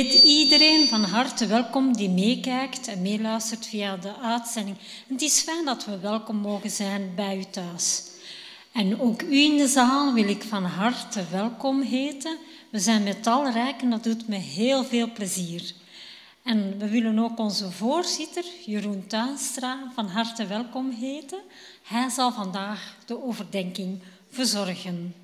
Heet iedereen van harte welkom die meekijkt en meeluistert via de uitzending. Het is fijn dat we welkom mogen zijn bij u thuis. En ook u in de zaal wil ik van harte welkom heten. We zijn met talrijk en dat doet me heel veel plezier. En we willen ook onze voorzitter, Jeroen Tuinstra, van harte welkom heten. Hij zal vandaag de overdenking verzorgen.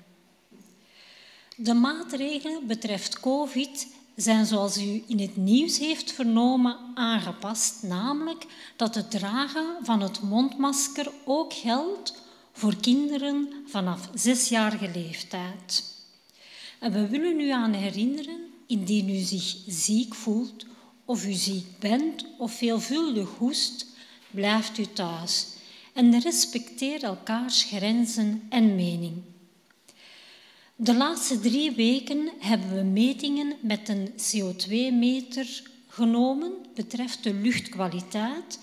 De maatregelen betreft COVID zijn, zoals u in het nieuws heeft vernomen, aangepast. Namelijk dat het dragen van het mondmasker ook geldt voor kinderen vanaf zesjarige leeftijd. En we willen u aan herinneren, indien u zich ziek voelt of u ziek bent of veelvuldig hoest, blijft u thuis en respecteer elkaars grenzen en mening. De laatste drie weken hebben we metingen met een CO2-meter genomen betreft de luchtkwaliteit.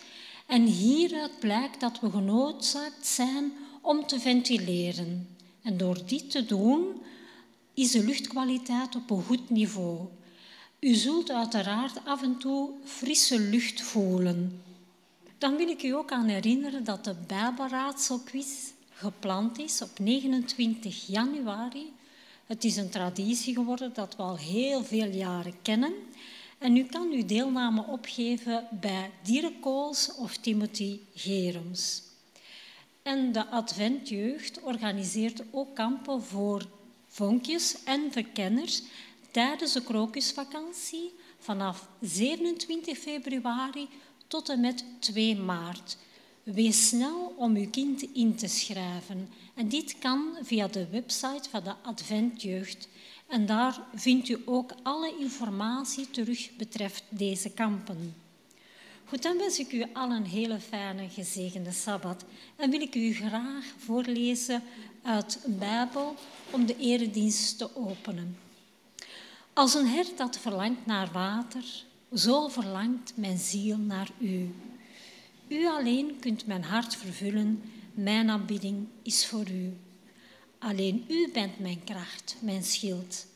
En hieruit blijkt dat we genoodzaakt zijn om te ventileren. En door dit te doen is de luchtkwaliteit op een goed niveau. U zult uiteraard af en toe frisse lucht voelen. Dan wil ik u ook aan herinneren dat de Bijbelraadselquiz gepland is op 29 januari het is een traditie geworden dat we al heel veel jaren kennen. En u kan uw deelname opgeven bij Dirk Kools of Timothy Gerums. En de Adventjeugd organiseert ook kampen voor vonkjes en verkenners tijdens de krokusvakantie vanaf 27 februari tot en met 2 maart. Wees snel om uw kind in te schrijven. En dit kan via de website van de Adventjeugd. En daar vindt u ook alle informatie terug betreft deze kampen. Goed, dan wens ik u al een hele fijne, gezegende Sabbat. En wil ik u graag voorlezen uit een Bijbel om de eredienst te openen. Als een hert dat verlangt naar water, zo verlangt mijn ziel naar u. U alleen kunt mijn hart vervullen, mijn aanbidding is voor u. Alleen u bent mijn kracht, mijn schild.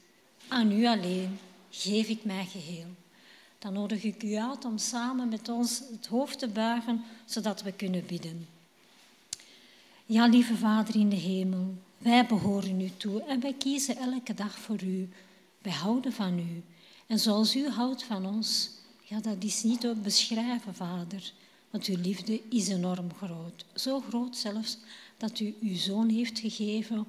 Aan u alleen geef ik mij geheel. Dan nodig ik u uit om samen met ons het hoofd te buigen, zodat we kunnen bidden. Ja, lieve Vader in de hemel, wij behoren u toe en wij kiezen elke dag voor u. Wij houden van u. En zoals u houdt van ons, ja, dat is niet te beschrijven, Vader. Uw liefde is enorm groot. Zo groot zelfs dat u uw zoon heeft gegeven,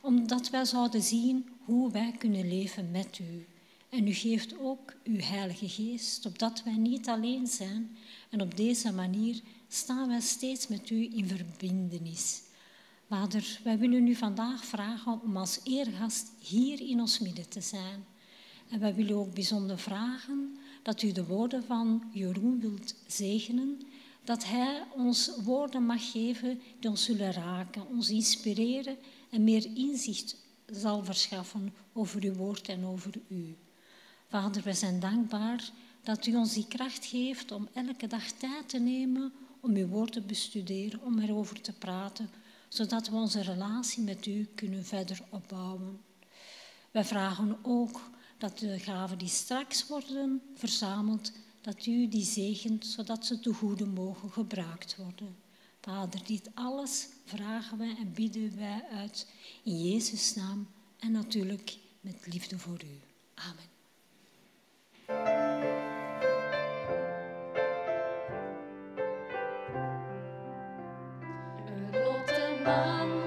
omdat wij zouden zien hoe wij kunnen leven met u. En u geeft ook uw Heilige Geest, opdat wij niet alleen zijn. En op deze manier staan wij steeds met u in verbindenis. Vader, wij willen u vandaag vragen om als eergast hier in ons midden te zijn. En wij willen ook bijzonder vragen dat u de woorden van Jeroen wilt zegenen dat Hij ons woorden mag geven die ons zullen raken, ons inspireren en meer inzicht zal verschaffen over uw woord en over u. Vader, we zijn dankbaar dat u ons die kracht geeft om elke dag tijd te nemen om uw woord te bestuderen, om erover te praten, zodat we onze relatie met u kunnen verder opbouwen. Wij vragen ook dat de gaven die straks worden verzameld, dat u die zegent, zodat ze te goede mogen gebruikt worden. Vader, dit alles vragen wij en bieden wij uit in Jezus' naam en natuurlijk met liefde voor u. Amen. Een de man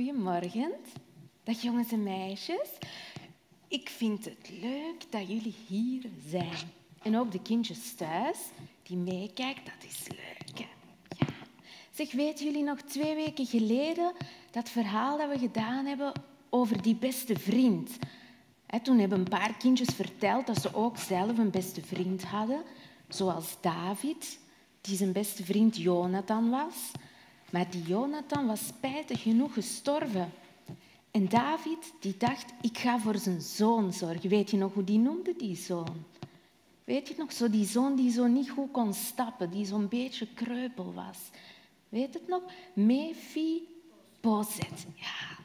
Goedemorgen. Dag jongens en meisjes. Ik vind het leuk dat jullie hier zijn. En ook de kindjes thuis die meekijken, dat is leuk. Hè? Ja. Zeg, weten jullie nog twee weken geleden dat verhaal dat we gedaan hebben over die beste vriend? toen hebben een paar kindjes verteld dat ze ook zelf een beste vriend hadden, zoals David, die zijn beste vriend Jonathan was. Maar die Jonathan was spijtig genoeg gestorven. En David die dacht, ik ga voor zijn zoon zorgen. Weet je nog hoe die noemde, die zoon? Weet je nog, zo die zoon die zo niet goed kon stappen, die zo'n beetje kreupel was. Weet het nog? Mephibosheth. Ja.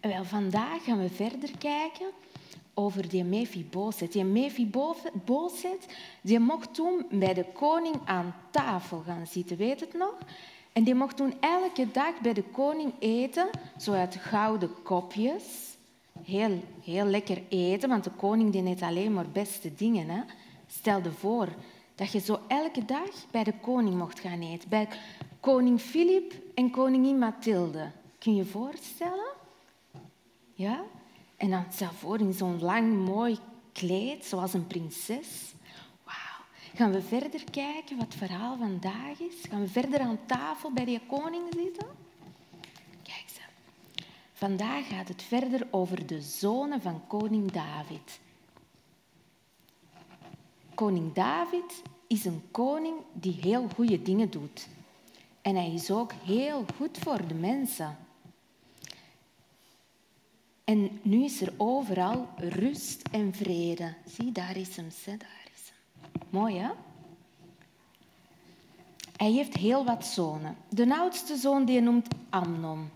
Wel, vandaag gaan we verder kijken over die Mephibosheth. Die Mephibosheth, die mocht toen bij de koning aan tafel gaan zitten. Weet het nog? En die mocht toen elke dag bij de koning eten, zo uit gouden kopjes. Heel, heel lekker eten, want de koning die eet alleen maar beste dingen. Hè. Stel je voor dat je zo elke dag bij de koning mocht gaan eten. Bij koning Filip en koningin Mathilde. Kun je je voorstellen? Ja? En dan stel voor in zo'n lang mooi kleed, zoals een prinses. Gaan we verder kijken wat het verhaal vandaag is? Gaan we verder aan tafel bij die koning zitten? Kijk ze. Vandaag gaat het verder over de zonen van koning David. Koning David is een koning die heel goede dingen doet. En hij is ook heel goed voor de mensen. En nu is er overal rust en vrede. Zie, daar is hem, daar. Mooi, hè? Hij heeft heel wat zonen. De oudste zoon die noemt Amnon.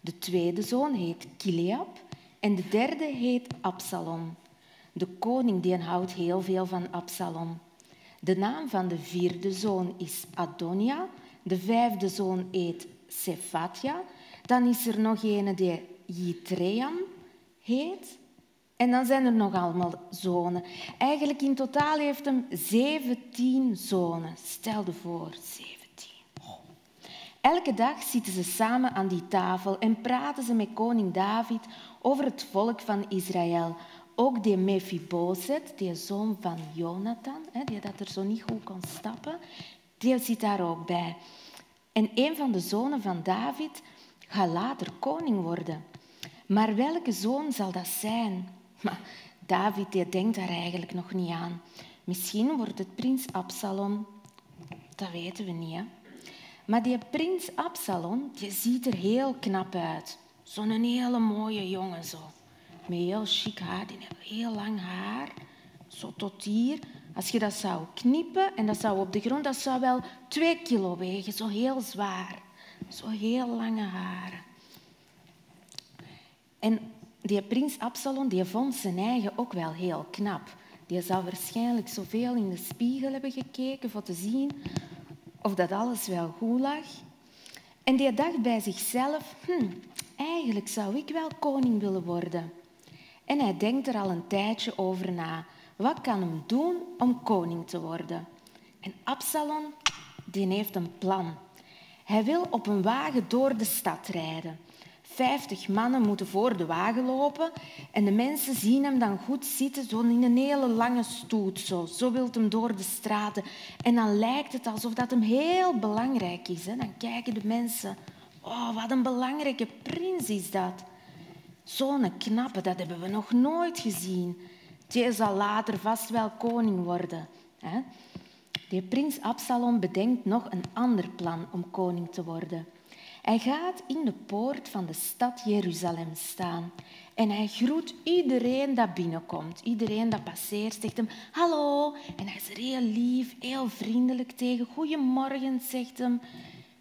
De tweede zoon heet Kileab en de derde heet Absalom. De koning die houdt heel veel van Absalom. De naam van de vierde zoon is Adonia. De vijfde zoon heet Sephatia. Dan is er nog een die Jitream heet. En dan zijn er nog allemaal zonen. Eigenlijk in totaal heeft hem 17 zonen. Stel je voor, 17. Elke dag zitten ze samen aan die tafel en praten ze met koning David over het volk van Israël. Ook die Mephibosheth, die zoon van Jonathan, die dat er zo niet goed kon stappen, die zit daar ook bij. En een van de zonen van David gaat later koning worden. Maar welke zoon zal dat zijn? Maar David die denkt daar eigenlijk nog niet aan. Misschien wordt het prins Absalom. Dat weten we niet. Hè? Maar die prins Absalom die ziet er heel knap uit. Zo'n hele mooie jongen zo. Met heel chic haar. Die heeft heel lang haar. Zo tot hier. Als je dat zou knippen en dat zou op de grond, dat zou wel twee kilo wegen. Zo heel zwaar. Zo heel lange haren. En die prins Absalom die vond zijn eigen ook wel heel knap. Die zou waarschijnlijk zoveel in de spiegel hebben gekeken voor te zien of dat alles wel goed lag. En die dacht bij zichzelf, hm, eigenlijk zou ik wel koning willen worden. En hij denkt er al een tijdje over na. Wat kan hem doen om koning te worden? En Absalom, die heeft een plan. Hij wil op een wagen door de stad rijden. Vijftig mannen moeten voor de wagen lopen en de mensen zien hem dan goed zitten, zo in een hele lange stoet. Zo, zo wil hem door de straten. En dan lijkt het alsof dat hem heel belangrijk is. Hè. Dan kijken de mensen, oh, wat een belangrijke prins is dat. Zo'n knappe, dat hebben we nog nooit gezien. Die zal later vast wel koning worden. Hè. Prins Absalom bedenkt nog een ander plan om koning te worden. Hij gaat in de poort van de stad Jeruzalem staan en hij groet iedereen dat binnenkomt. Iedereen dat passeert zegt hem hallo. En hij is heel lief, heel vriendelijk tegen. Goedemorgen, zegt hem.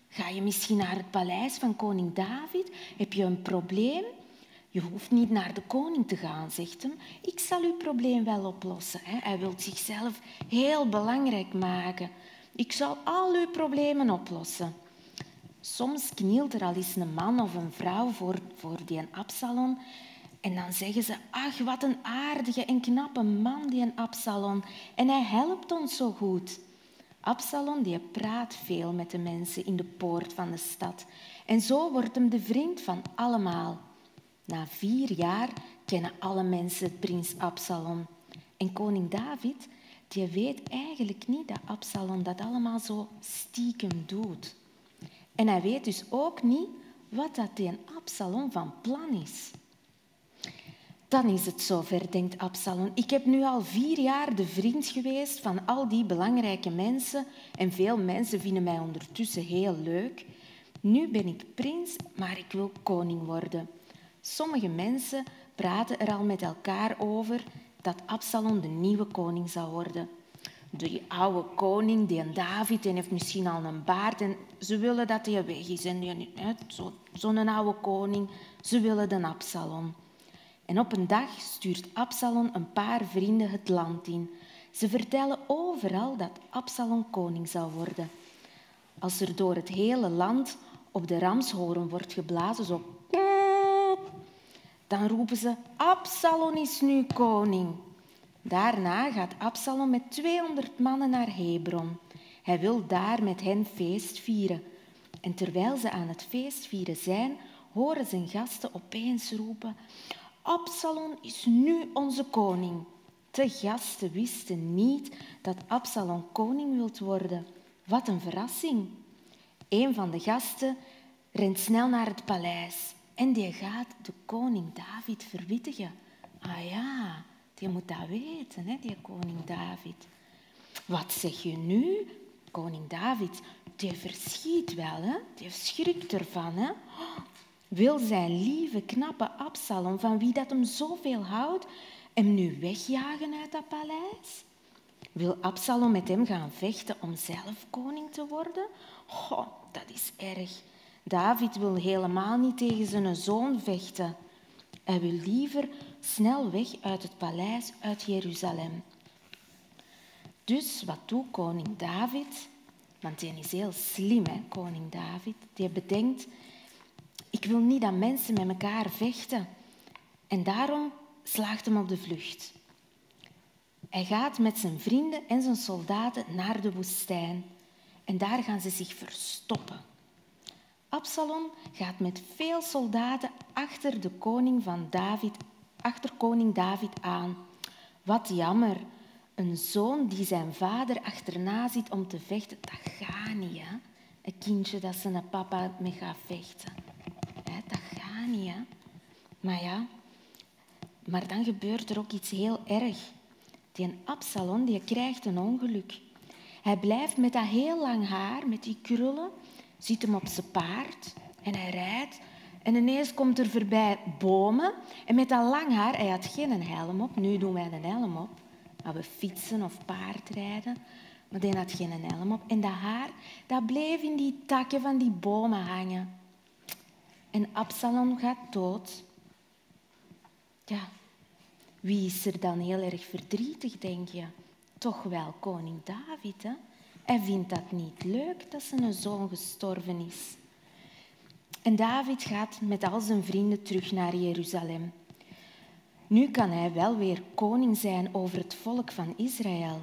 Ga je misschien naar het paleis van koning David? Heb je een probleem? Je hoeft niet naar de koning te gaan, zegt hem. Ik zal uw probleem wel oplossen. Hij wil zichzelf heel belangrijk maken. Ik zal al uw problemen oplossen. Soms knielt er al eens een man of een vrouw voor, voor die Absalom. En dan zeggen ze, ach, wat een aardige en knappe man, die een Absalom. En hij helpt ons zo goed. Absalom die praat veel met de mensen in de poort van de stad. En zo wordt hem de vriend van allemaal. Na vier jaar kennen alle mensen prins Absalom. En koning David die weet eigenlijk niet dat Absalom dat allemaal zo stiekem doet. En hij weet dus ook niet wat dat die Absalom van plan is. Dan is het zover, denkt Absalom. Ik heb nu al vier jaar de vriend geweest van al die belangrijke mensen en veel mensen vinden mij ondertussen heel leuk. Nu ben ik prins, maar ik wil koning worden. Sommige mensen praten er al met elkaar over dat Absalom de nieuwe koning zou worden. Die oude koning, die David, die heeft misschien al een baard en ze willen dat hij weg is. En zo'n zo oude koning, ze willen de Absalom. En op een dag stuurt Absalom een paar vrienden het land in. Ze vertellen overal dat Absalom koning zou worden. Als er door het hele land op de ramshoren wordt geblazen, zo dan roepen ze, Absalom is nu koning. Daarna gaat Absalom met 200 mannen naar Hebron. Hij wil daar met hen feest vieren. En terwijl ze aan het feest vieren zijn, horen zijn gasten opeens roepen, Absalom is nu onze koning. De gasten wisten niet dat Absalom koning wilt worden. Wat een verrassing. Een van de gasten rent snel naar het paleis en die gaat de koning David verwittigen. Ah ja, die moet dat weten, hè, die koning David. Wat zeg je nu? Koning David, die verschiet wel, hè? die schrikt ervan. Hè? Wil zijn lieve, knappe Absalom, van wie dat hem zoveel houdt, hem nu wegjagen uit dat paleis? Wil Absalom met hem gaan vechten om zelf koning te worden? Goh, dat is erg. David wil helemaal niet tegen zijn zoon vechten. Hij wil liever snel weg uit het paleis uit Jeruzalem. Dus wat doet koning David? Want die is heel slim, hè, koning David. Die bedenkt, ik wil niet dat mensen met elkaar vechten. En daarom slaagt hem op de vlucht. Hij gaat met zijn vrienden en zijn soldaten naar de woestijn. En daar gaan ze zich verstoppen. Absalom gaat met veel soldaten achter de koning van David, achter koning David aan. Wat jammer. Een zoon die zijn vader achterna zit om te vechten, dat gaat niet. Hè? Een kindje dat zijn papa mee gaat vechten. Dat gaat niet. Hè? Maar ja, maar dan gebeurt er ook iets heel erg. Die Absalom die krijgt een ongeluk. Hij blijft met dat heel lang haar, met die krullen, ziet hem op zijn paard en hij rijdt. En ineens komt er voorbij bomen. En met dat lang haar, hij had geen helm op. Nu doen wij een helm op. Maar we fietsen of paardrijden. Maar hij had geen helm op. En dat haar, dat bleef in die takken van die bomen hangen. En Absalom gaat dood. Ja, wie is er dan heel erg verdrietig, denk je? Toch wel koning David, hè? Hij vindt dat niet leuk dat zijn zoon gestorven is. En David gaat met al zijn vrienden terug naar Jeruzalem. Nu kan hij wel weer koning zijn over het volk van Israël.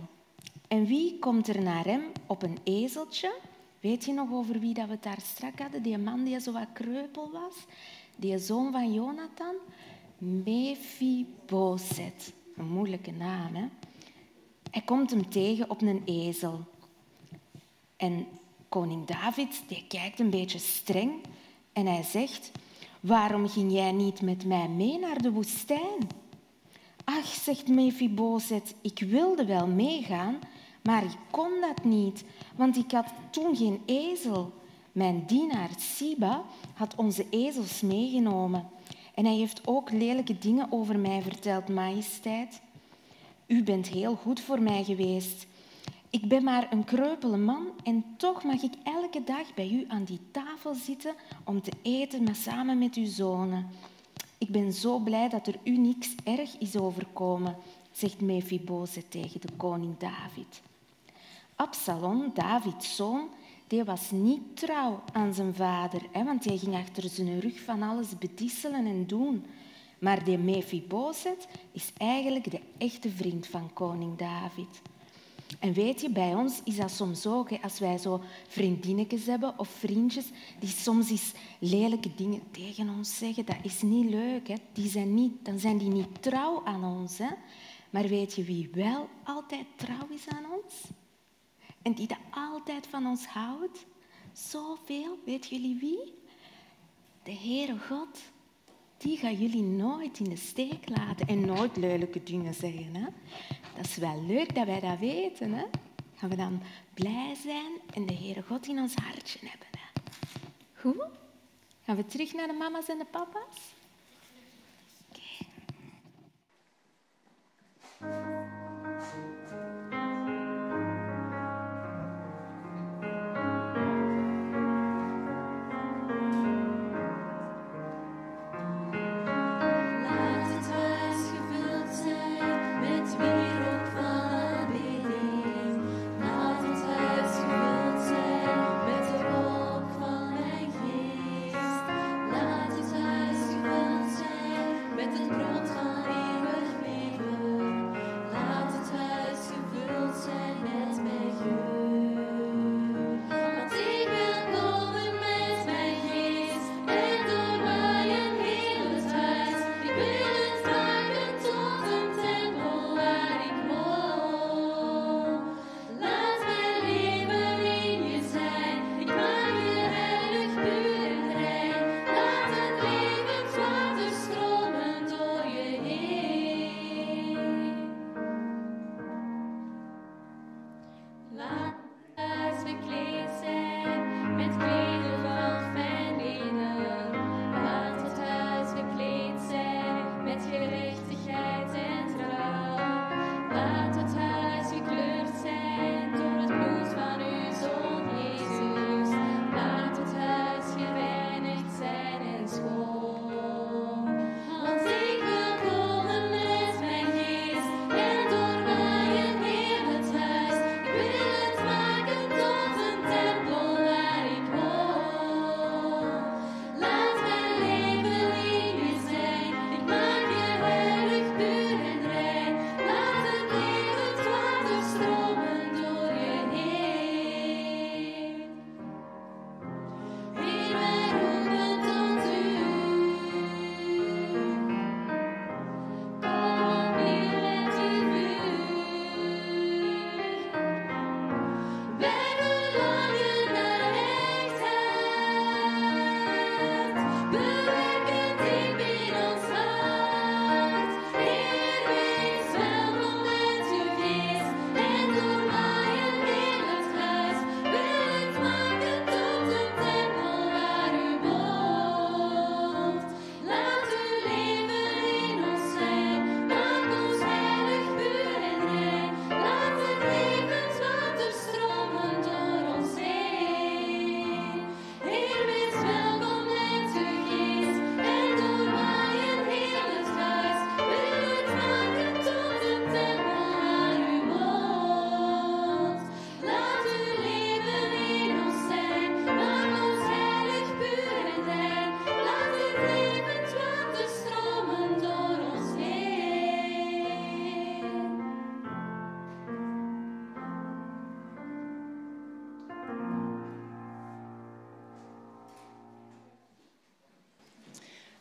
En wie komt er naar hem op een ezeltje? Weet je nog over wie dat we het daar strak hadden? Die man die zo wat kreupel was? Die zoon van Jonathan? Mephibosheth. Een moeilijke naam, hè? Hij komt hem tegen op een ezel. En koning David die kijkt een beetje streng en hij zegt, waarom ging jij niet met mij mee naar de woestijn? Ach, zegt Mephibosheth, ik wilde wel meegaan, maar ik kon dat niet, want ik had toen geen ezel. Mijn dienaar Siba had onze ezels meegenomen. En hij heeft ook lelijke dingen over mij verteld, majesteit. U bent heel goed voor mij geweest. Ik ben maar een kreupele man en toch mag ik elke dag bij u aan die tafel zitten om te eten maar samen met uw zonen. Ik ben zo blij dat er u niks erg is overkomen, zegt Mephibozet tegen de koning David. Absalom, Davids zoon, die was niet trouw aan zijn vader, hè, want hij ging achter zijn rug van alles bedisselen en doen. Maar die Mephibozet is eigenlijk de echte vriend van koning David. En weet je, bij ons is dat soms ook, als wij zo vriendinnetjes hebben of vriendjes die soms eens lelijke dingen tegen ons zeggen, dat is niet leuk. Hè? Die zijn niet, dan zijn die niet trouw aan ons. Hè? Maar weet je wie wel altijd trouw is aan ons? En die dat altijd van ons houdt? Zoveel, weet jullie wie? De Heere God. Die gaat jullie nooit in de steek laten en nooit lelijke dingen zeggen. Hè? Dat is wel leuk dat wij dat weten. Hè? Gaan we dan blij zijn en de Heere God in ons hartje hebben. Hè? Goed? Gaan we terug naar de mama's en de papa's?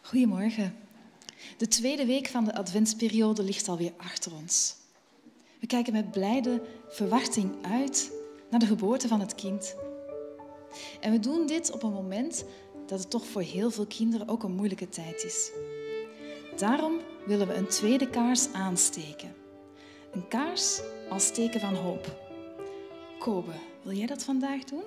Goedemorgen. De tweede week van de adventsperiode ligt alweer achter ons. We kijken met blijde verwachting uit naar de geboorte van het kind. En we doen dit op een moment dat het toch voor heel veel kinderen ook een moeilijke tijd is. Daarom willen we een tweede kaars aansteken. Een kaars als teken van hoop. Kobe, wil jij dat vandaag doen?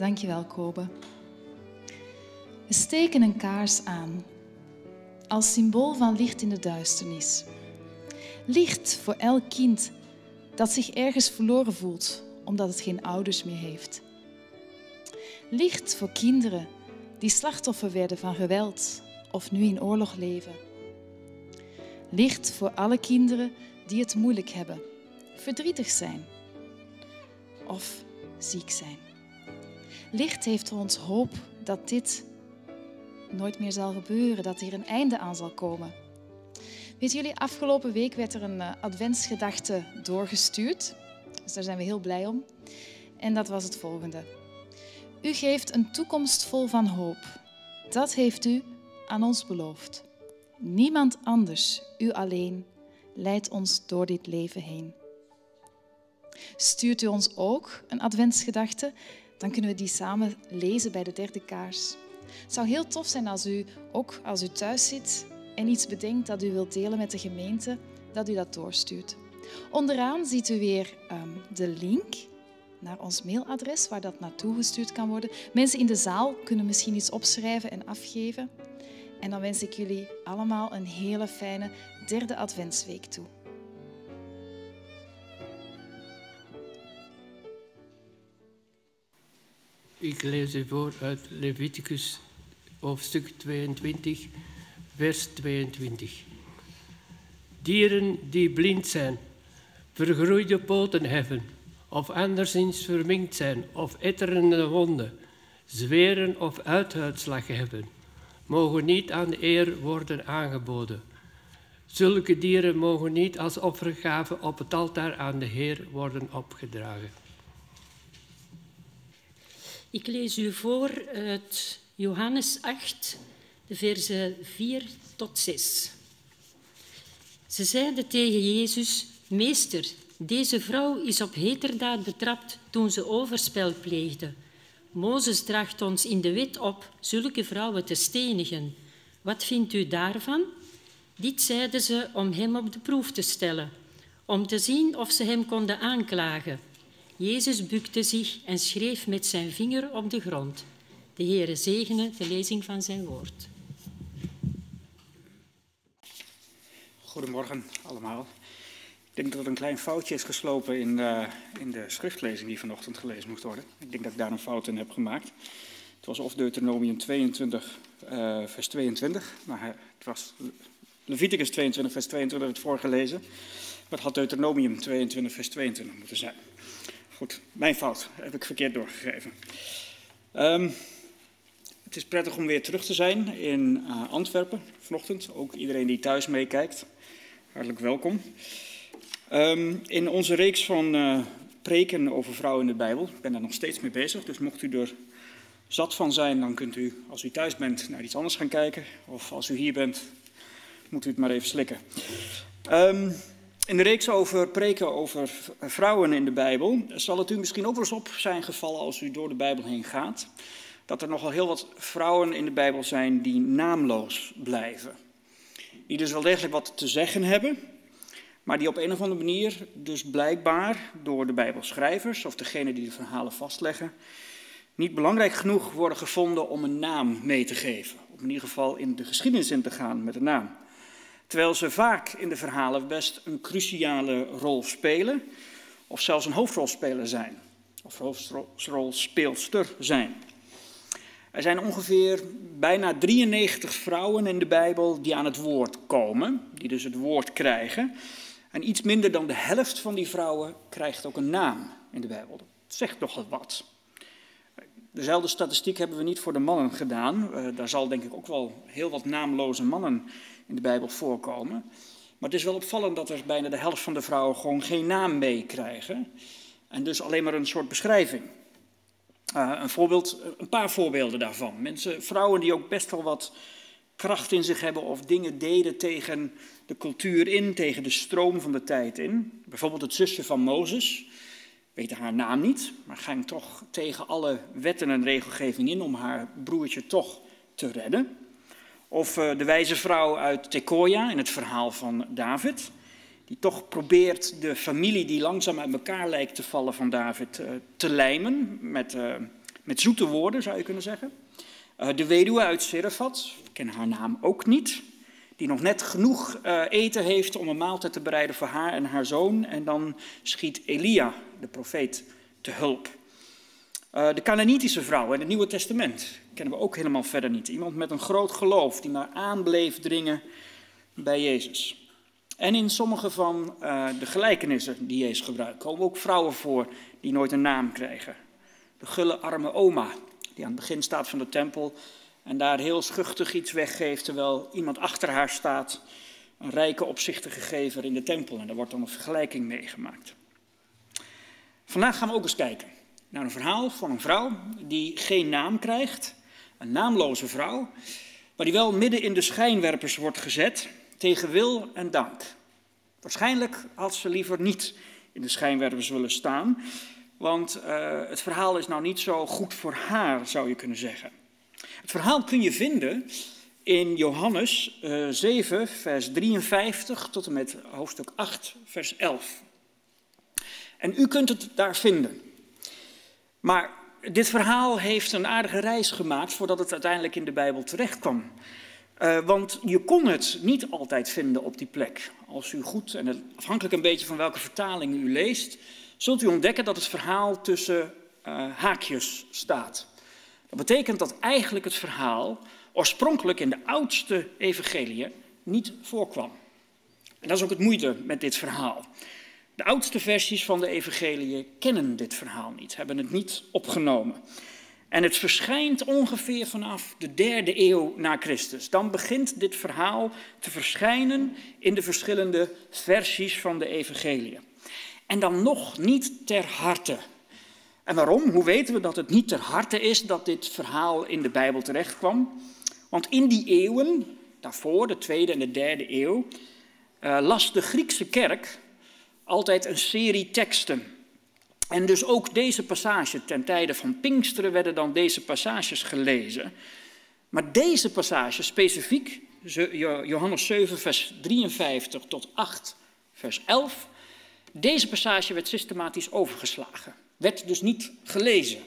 Dankjewel, Kobe. steken een kaars aan als symbool van licht in de duisternis. Licht voor elk kind dat zich ergens verloren voelt omdat het geen ouders meer heeft. Licht voor kinderen die slachtoffer werden van geweld of nu in oorlog leven. Licht voor alle kinderen die het moeilijk hebben, verdrietig zijn of ziek zijn. Licht heeft ons hoop dat dit nooit meer zal gebeuren, dat hier een einde aan zal komen. Weet jullie, afgelopen week werd er een eh, adventsgedachte doorgestuurd. Dus daar zijn we heel blij om. En dat was het volgende. U geeft een toekomst vol van hoop. Dat heeft u aan ons beloofd. Niemand anders, u alleen, leidt ons door dit leven heen. Stuurt u ons ook een adventsgedachte, dan kunnen we die samen lezen bij de derde kaars. Het zou heel tof zijn als u ook als u thuis zit en iets bedenkt dat u wilt delen met de gemeente, dat u dat doorstuurt. Onderaan ziet u weer um, de link naar ons mailadres waar dat naartoe gestuurd kan worden. Mensen in de zaal kunnen misschien iets opschrijven en afgeven. En dan wens ik jullie allemaal een hele fijne derde adventsweek toe. Ik lees u voor uit Leviticus hoofdstuk 22, vers 22. Dieren die blind zijn, vergroeide poten hebben, of anderszins verminkt zijn, of etterende wonden, zweren of uithuidslag hebben, mogen niet aan eer worden aangeboden. Zulke dieren mogen niet als offergave op het altaar aan de Heer worden opgedragen. Ik lees u voor uit Johannes 8, de versen 4 tot 6. Ze zeiden tegen Jezus: Meester, deze vrouw is op heterdaad betrapt toen ze overspel pleegde. Mozes draagt ons in de wet op zulke vrouwen te stenigen. Wat vindt u daarvan? Dit zeiden ze om hem op de proef te stellen, om te zien of ze hem konden aanklagen. Jezus bukte zich en schreef met zijn vinger op de grond. De Heere zegene de lezing van zijn woord. Goedemorgen allemaal. Ik denk dat er een klein foutje is geslopen in de, in de schriftlezing die vanochtend gelezen moest worden. Ik denk dat ik daar een fout in heb gemaakt. Het was of Deuteronomium 22, uh, vers 22, maar het was Leviticus 22, vers 22 het voorgelezen. Maar het had Deuteronomium 22, vers 22 moeten zijn. Goed, mijn fout. Heb ik verkeerd doorgegeven. Um, het is prettig om weer terug te zijn in uh, Antwerpen vanochtend. Ook iedereen die thuis meekijkt. Hartelijk welkom. Um, in onze reeks van uh, preken over vrouwen in de Bijbel. Ik ben daar nog steeds mee bezig. Dus mocht u er zat van zijn, dan kunt u, als u thuis bent, naar iets anders gaan kijken. Of als u hier bent, moet u het maar even slikken. Um, in de reeks over preken over vrouwen in de Bijbel zal het u misschien ook wel eens op zijn gevallen als u door de Bijbel heen gaat, dat er nogal heel wat vrouwen in de Bijbel zijn die naamloos blijven. Die dus wel degelijk wat te zeggen hebben, maar die op een of andere manier dus blijkbaar door de Bijbelschrijvers of degene die de verhalen vastleggen, niet belangrijk genoeg worden gevonden om een naam mee te geven. Om in ieder geval in de geschiedenis in te gaan met een naam. Terwijl ze vaak in de verhalen best een cruciale rol spelen, of zelfs een hoofdrolspeler zijn, of hoofdrolspeelster zijn. Er zijn ongeveer bijna 93 vrouwen in de Bijbel die aan het woord komen, die dus het woord krijgen. En iets minder dan de helft van die vrouwen krijgt ook een naam in de Bijbel. Dat zegt nogal wat. Dezelfde statistiek hebben we niet voor de mannen gedaan. Uh, daar zal denk ik ook wel heel wat naamloze mannen in de Bijbel voorkomen. Maar het is wel opvallend dat er bijna de helft van de vrouwen gewoon geen naam meekrijgen. En dus alleen maar een soort beschrijving. Uh, een, voorbeeld, een paar voorbeelden daarvan. Mensen, vrouwen die ook best wel wat kracht in zich hebben of dingen deden tegen de cultuur in, tegen de stroom van de tijd in. Bijvoorbeeld het zusje van Mozes, weet haar naam niet, maar ging toch tegen alle wetten en regelgeving in om haar broertje toch te redden. Of uh, de wijze vrouw uit Tekoia in het verhaal van David, die toch probeert de familie die langzaam uit elkaar lijkt te vallen van David uh, te lijmen met, uh, met zoete woorden, zou je kunnen zeggen. De weduwe uit Serefat, we kennen haar naam ook niet, die nog net genoeg eten heeft om een maaltijd te bereiden voor haar en haar zoon. En dan schiet Elia, de profeet, te hulp. De Canaanitische vrouw in het Nieuwe Testament kennen we ook helemaal verder niet. Iemand met een groot geloof die maar aanbleef dringen bij Jezus. En in sommige van uh, de gelijkenissen die Jezus gebruikt, komen ook vrouwen voor die nooit een naam krijgen. De gulle arme oma, die aan het begin staat van de tempel en daar heel schuchtig iets weggeeft, terwijl iemand achter haar staat, een rijke opzichtige gever in de tempel. En daar wordt dan een vergelijking meegemaakt. Vandaag gaan we ook eens kijken naar een verhaal van een vrouw die geen naam krijgt, een naamloze vrouw, maar die wel midden in de schijnwerpers wordt gezet tegen wil en dank. Waarschijnlijk had ze liever niet in de schijnwerpers willen staan, want uh, het verhaal is nou niet zo goed voor haar, zou je kunnen zeggen. Het verhaal kun je vinden in Johannes uh, 7, vers 53 tot en met hoofdstuk 8, vers 11. En u kunt het daar vinden. Maar dit verhaal heeft een aardige reis gemaakt voordat het uiteindelijk in de Bijbel terecht kwam. Uh, want je kon het niet altijd vinden op die plek. Als u goed, en afhankelijk een beetje van welke vertaling u leest, zult u ontdekken dat het verhaal tussen uh, haakjes staat. Dat betekent dat eigenlijk het verhaal oorspronkelijk in de oudste evangeliën niet voorkwam. En dat is ook het moeite met dit verhaal. De oudste versies van de evangeliën kennen dit verhaal niet, hebben het niet opgenomen. En het verschijnt ongeveer vanaf de derde eeuw na Christus. Dan begint dit verhaal te verschijnen in de verschillende versies van de evangeliën. En dan nog niet ter harte. En waarom? Hoe weten we dat het niet ter harte is dat dit verhaal in de Bijbel terechtkwam? Want in die eeuwen, daarvoor, de tweede en de derde eeuw, uh, las de Griekse kerk altijd een serie teksten. En dus ook deze passage, ten tijde van Pinksteren werden dan deze passages gelezen. Maar deze passage specifiek, Johannes 7, vers 53 tot 8, vers 11, deze passage werd systematisch overgeslagen. Werd dus niet gelezen.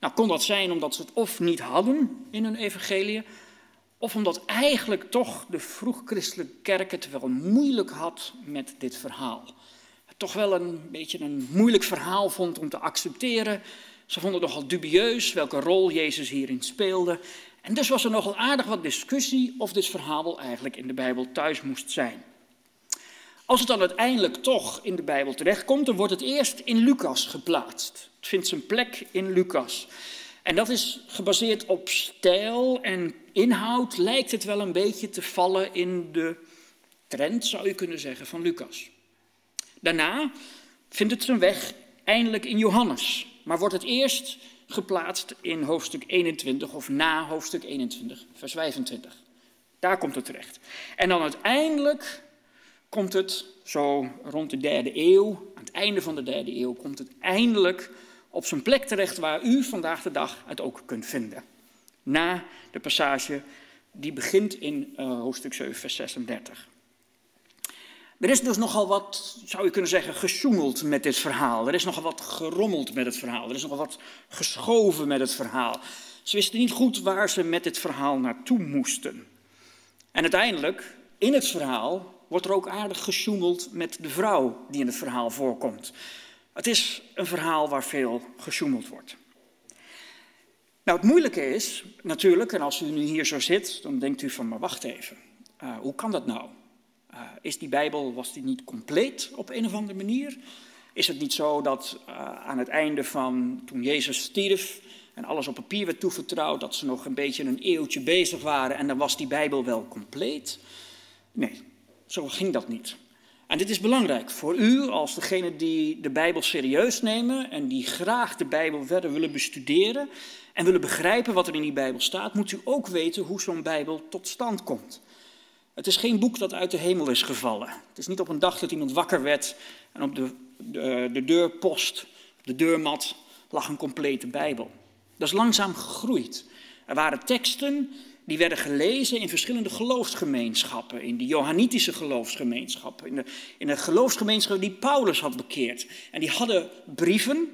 Nou, kon dat zijn omdat ze het of niet hadden in hun evangelie, of omdat eigenlijk toch de vroeg-christelijke kerk het wel moeilijk had met dit verhaal toch wel een beetje een moeilijk verhaal vond om te accepteren. Ze vonden het nogal dubieus welke rol Jezus hierin speelde. En dus was er nogal aardig wat discussie of dit verhaal wel eigenlijk in de Bijbel thuis moest zijn. Als het dan uiteindelijk toch in de Bijbel terechtkomt, dan wordt het eerst in Lucas geplaatst. Het vindt zijn plek in Lucas. En dat is gebaseerd op stijl en inhoud, lijkt het wel een beetje te vallen in de trend, zou je kunnen zeggen, van Lucas. Daarna vindt het zijn weg eindelijk in Johannes, maar wordt het eerst geplaatst in hoofdstuk 21 of na hoofdstuk 21, vers 25. Daar komt het terecht. En dan uiteindelijk komt het zo rond de derde eeuw, aan het einde van de derde eeuw, komt het eindelijk op zijn plek terecht waar u vandaag de dag het ook kunt vinden. Na de passage die begint in uh, hoofdstuk 7, vers 36. Er is dus nogal wat, zou je kunnen zeggen, gesjoemeld met dit verhaal. Er is nogal wat gerommeld met het verhaal. Er is nogal wat geschoven met het verhaal. Ze wisten niet goed waar ze met dit verhaal naartoe moesten. En uiteindelijk, in het verhaal, wordt er ook aardig gesjoemeld met de vrouw die in het verhaal voorkomt. Het is een verhaal waar veel gesjoemeld wordt. Nou, het moeilijke is natuurlijk, en als u nu hier zo zit, dan denkt u van, maar wacht even, uh, hoe kan dat nou? Uh, is die Bijbel, was die niet compleet op een of andere manier? Is het niet zo dat uh, aan het einde van toen Jezus stierf en alles op papier werd toevertrouwd, dat ze nog een beetje een eeuwtje bezig waren en dan was die Bijbel wel compleet? Nee, zo ging dat niet. En dit is belangrijk voor u als degene die de Bijbel serieus nemen en die graag de Bijbel verder willen bestuderen en willen begrijpen wat er in die Bijbel staat, moet u ook weten hoe zo'n Bijbel tot stand komt. Het is geen boek dat uit de hemel is gevallen. Het is niet op een dag dat iemand wakker werd en op de, de, de deurpost, de deurmat, lag een complete Bijbel. Dat is langzaam gegroeid. Er waren teksten die werden gelezen in verschillende geloofsgemeenschappen. In de Johannitische geloofsgemeenschappen, in de, in de geloofsgemeenschap die Paulus had bekeerd. En die hadden brieven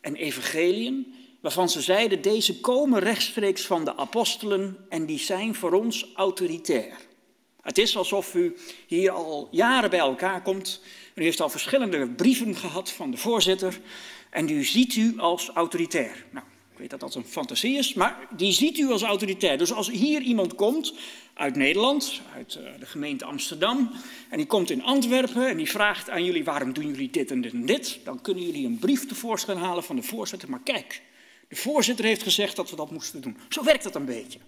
en evangeliën waarvan ze zeiden, deze komen rechtstreeks van de apostelen en die zijn voor ons autoritair. Het is alsof u hier al jaren bij elkaar komt. U heeft al verschillende brieven gehad van de voorzitter en nu ziet u als autoritair. Nou, ik weet dat dat een fantasie is, maar die ziet u als autoritair. Dus als hier iemand komt uit Nederland, uit eh, de gemeente Amsterdam, en die komt in Antwerpen en die vraagt aan jullie waarom doen jullie dit en dit en dit, dan kunnen jullie een brief tevoorschijn halen van de voorzitter. Maar kijk, de voorzitter heeft gezegd dat we dat moesten doen. Zo werkt dat een beetje.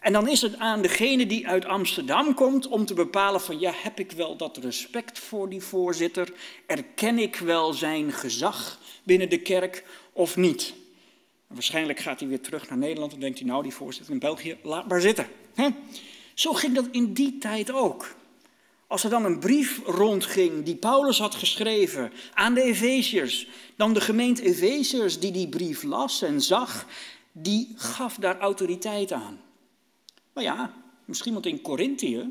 En dan is het aan degene die uit Amsterdam komt om te bepalen van ja, heb ik wel dat respect voor die voorzitter? Erken ik wel zijn gezag binnen de kerk of niet? waarschijnlijk gaat hij weer terug naar Nederland en denkt hij nou, die voorzitter in België, laat maar zitten. Zo ging dat in die tijd ook. Als er dan een brief rondging die Paulus had geschreven aan de Efeziërs, dan de gemeente Efeziërs die die brief las en zag, die gaf daar autoriteit aan. Maar ja, misschien iemand in Corinthië,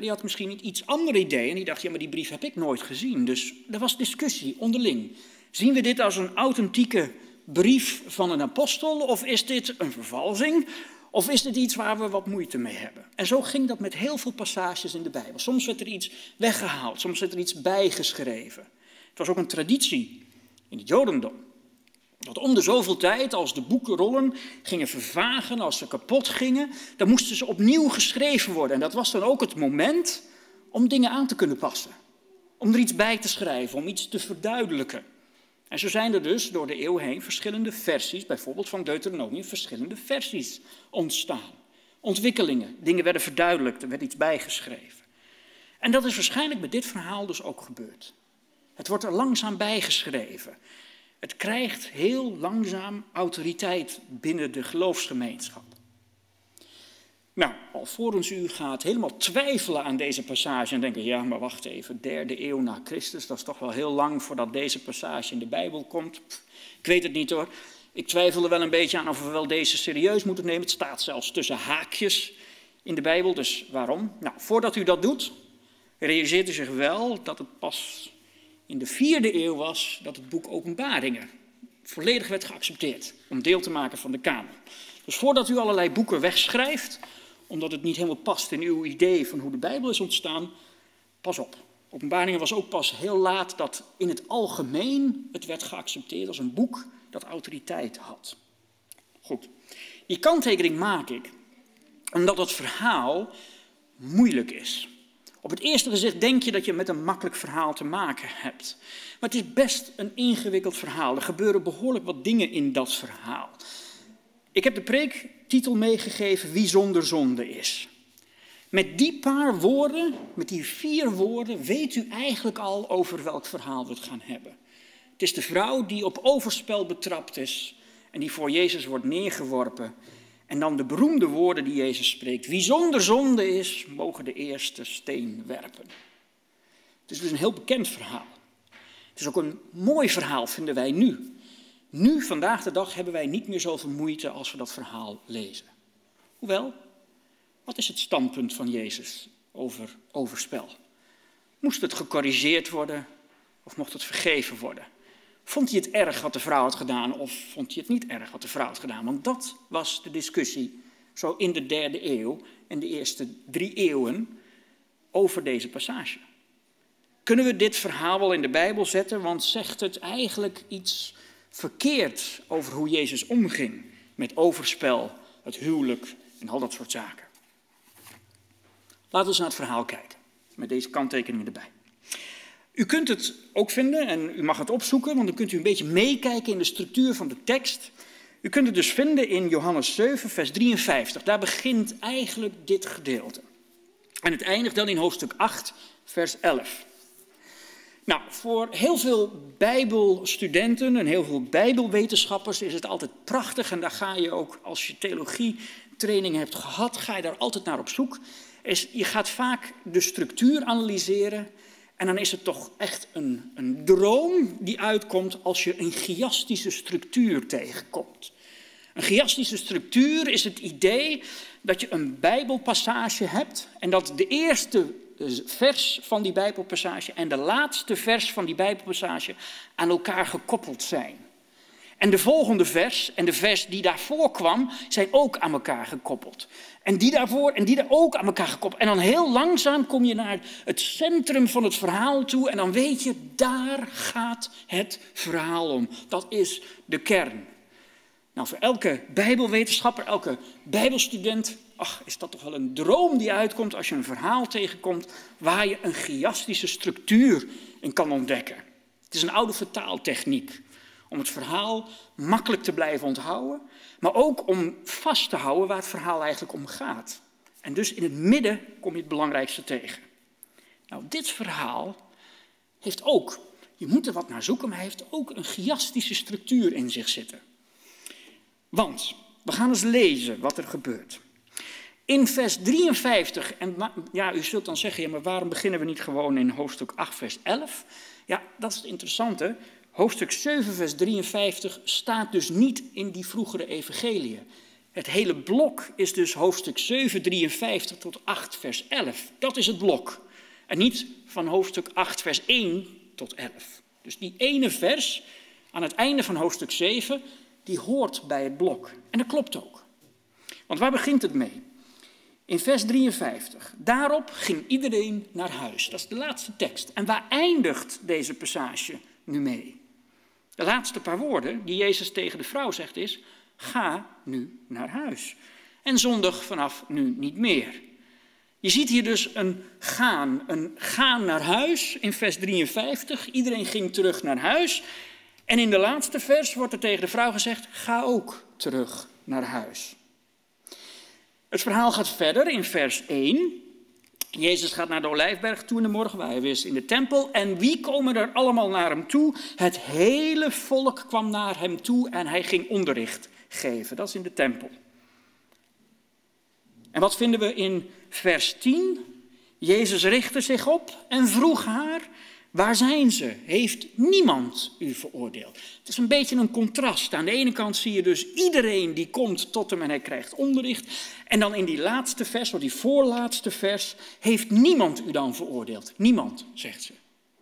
die had misschien iets ander idee en die dacht, ja, maar die brief heb ik nooit gezien. Dus er was discussie onderling. Zien we dit als een authentieke brief van een apostel of is dit een vervalsing? Of is dit iets waar we wat moeite mee hebben? En zo ging dat met heel veel passages in de Bijbel. Soms werd er iets weggehaald, soms werd er iets bijgeschreven. Het was ook een traditie in het Jodendom. Dat om de zoveel tijd, als de boekenrollen gingen vervagen, als ze kapot gingen, dan moesten ze opnieuw geschreven worden. En dat was dan ook het moment om dingen aan te kunnen passen. Om er iets bij te schrijven, om iets te verduidelijken. En zo zijn er dus door de eeuw heen verschillende versies, bijvoorbeeld van Deuteronomium, verschillende versies ontstaan. Ontwikkelingen, dingen werden verduidelijkt, er werd iets bijgeschreven. En dat is waarschijnlijk met dit verhaal dus ook gebeurd. Het wordt er langzaam bijgeschreven. Het krijgt heel langzaam autoriteit binnen de geloofsgemeenschap. Nou, alvorens u gaat helemaal twijfelen aan deze passage en denken, ja, maar wacht even, derde eeuw na Christus, dat is toch wel heel lang voordat deze passage in de Bijbel komt. ik weet het niet hoor. Ik twijfel er wel een beetje aan of we wel deze serieus moeten nemen. Het staat zelfs tussen haakjes in de Bijbel, dus waarom? Nou, voordat u dat doet, realiseert u zich wel dat het pas in de vierde eeuw was dat het boek Openbaringen volledig werd geaccepteerd om deel te maken van de kamer. Dus voordat u allerlei boeken wegschrijft, omdat het niet helemaal past in uw idee van hoe de Bijbel is ontstaan, pas op. Openbaringen was ook pas heel laat dat in het algemeen het werd geaccepteerd als een boek dat autoriteit had. Goed, die kanttekening maak ik omdat het verhaal moeilijk is. Op het eerste gezicht denk je dat je met een makkelijk verhaal te maken hebt. Maar het is best een ingewikkeld verhaal. Er gebeuren behoorlijk wat dingen in dat verhaal. Ik heb de preektitel meegegeven Wie zonder zonde is. Met die paar woorden, met die vier woorden, weet u eigenlijk al over welk verhaal we het gaan hebben. Het is de vrouw die op overspel betrapt is en die voor Jezus wordt neergeworpen. En dan de beroemde woorden die Jezus spreekt. Wie zonder zonde is, mogen de eerste steen werpen. Het is dus een heel bekend verhaal. Het is ook een mooi verhaal, vinden wij nu. Nu, vandaag de dag, hebben wij niet meer zoveel moeite als we dat verhaal lezen. Hoewel, wat is het standpunt van Jezus over overspel? Moest het gecorrigeerd worden of mocht het vergeven worden? Vond hij het erg wat de vrouw had gedaan of vond hij het niet erg wat de vrouw had gedaan? Want dat was de discussie zo in de derde eeuw en de eerste drie eeuwen over deze passage. Kunnen we dit verhaal wel in de Bijbel zetten, want zegt het eigenlijk iets verkeerd over hoe Jezus omging met overspel, het huwelijk en al dat soort zaken. Laten we eens naar het verhaal kijken, met deze kanttekeningen erbij. U kunt het ook vinden en u mag het opzoeken, want dan kunt u een beetje meekijken in de structuur van de tekst. U kunt het dus vinden in Johannes 7, vers 53. Daar begint eigenlijk dit gedeelte. En het eindigt dan in hoofdstuk 8, vers 11. Nou, voor heel veel Bijbelstudenten en heel veel Bijbelwetenschappers is het altijd prachtig. En daar ga je ook, als je theologietraining hebt gehad, ga je daar altijd naar op zoek. Je gaat vaak de structuur analyseren. En dan is het toch echt een, een droom die uitkomt als je een chiastische structuur tegenkomt. Een chiastische structuur is het idee dat je een Bijbelpassage hebt en dat de eerste vers van die Bijbelpassage en de laatste vers van die Bijbelpassage aan elkaar gekoppeld zijn. En de volgende vers en de vers die daarvoor kwam, zijn ook aan elkaar gekoppeld. En die daarvoor en die daar ook aan elkaar gekoppeld. En dan heel langzaam kom je naar het centrum van het verhaal toe en dan weet je, daar gaat het verhaal om. Dat is de kern. Nou, voor elke bijbelwetenschapper, elke bijbelstudent, ach, is dat toch wel een droom die uitkomt als je een verhaal tegenkomt waar je een chiastische structuur in kan ontdekken. Het is een oude vertaaltechniek om het verhaal makkelijk te blijven onthouden, maar ook om vast te houden waar het verhaal eigenlijk om gaat. En dus in het midden kom je het belangrijkste tegen. Nou, dit verhaal heeft ook, je moet er wat naar zoeken, maar heeft ook een chiastische structuur in zich zitten. Want we gaan eens lezen wat er gebeurt. In vers 53, en ja, u zult dan zeggen, ja, maar waarom beginnen we niet gewoon in hoofdstuk 8, vers 11? Ja, dat is het interessante. Hoofdstuk 7, vers 53 staat dus niet in die vroegere evangeliën. Het hele blok is dus hoofdstuk 7, 53 tot 8, vers 11. Dat is het blok. En niet van hoofdstuk 8, vers 1 tot 11. Dus die ene vers aan het einde van hoofdstuk 7, die hoort bij het blok. En dat klopt ook. Want waar begint het mee? In vers 53. Daarop ging iedereen naar huis. Dat is de laatste tekst. En waar eindigt deze passage nu mee? De laatste paar woorden die Jezus tegen de vrouw zegt is: Ga nu naar huis. En zondig vanaf nu niet meer. Je ziet hier dus een gaan, een gaan naar huis in vers 53. Iedereen ging terug naar huis. En in de laatste vers wordt er tegen de vrouw gezegd: Ga ook terug naar huis. Het verhaal gaat verder in vers 1. Jezus gaat naar de Olijfberg toe in de morgen, hij is in de tempel. En wie komen er allemaal naar hem toe? Het hele volk kwam naar hem toe en hij ging onderricht geven. Dat is in de tempel. En wat vinden we in vers 10? Jezus richtte zich op en vroeg haar: Waar zijn ze? Heeft niemand u veroordeeld? Het is een beetje een contrast. Aan de ene kant zie je dus iedereen die komt tot hem en hij krijgt onderricht. En dan in die laatste vers, of die voorlaatste vers, heeft niemand u dan veroordeeld? Niemand, zegt ze.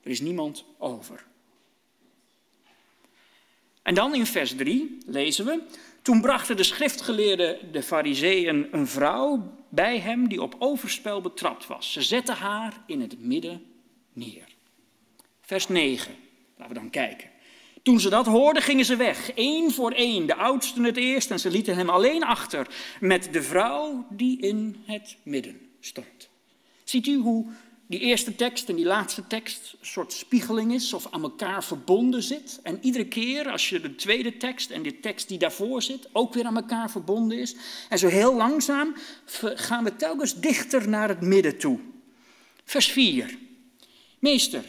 Er is niemand over. En dan in vers 3 lezen we, toen brachten de schriftgeleerden, de fariseeën, een vrouw bij hem die op overspel betrapt was. Ze zetten haar in het midden neer. Vers 9. Laten we dan kijken. Toen ze dat hoorden, gingen ze weg, één voor één, de oudsten het eerst, en ze lieten hem alleen achter met de vrouw die in het midden stond. Ziet u hoe die eerste tekst en die laatste tekst een soort spiegeling is of aan elkaar verbonden zit? En iedere keer als je de tweede tekst en de tekst die daarvoor zit ook weer aan elkaar verbonden is. En zo heel langzaam gaan we telkens dichter naar het midden toe. Vers 4. Meester,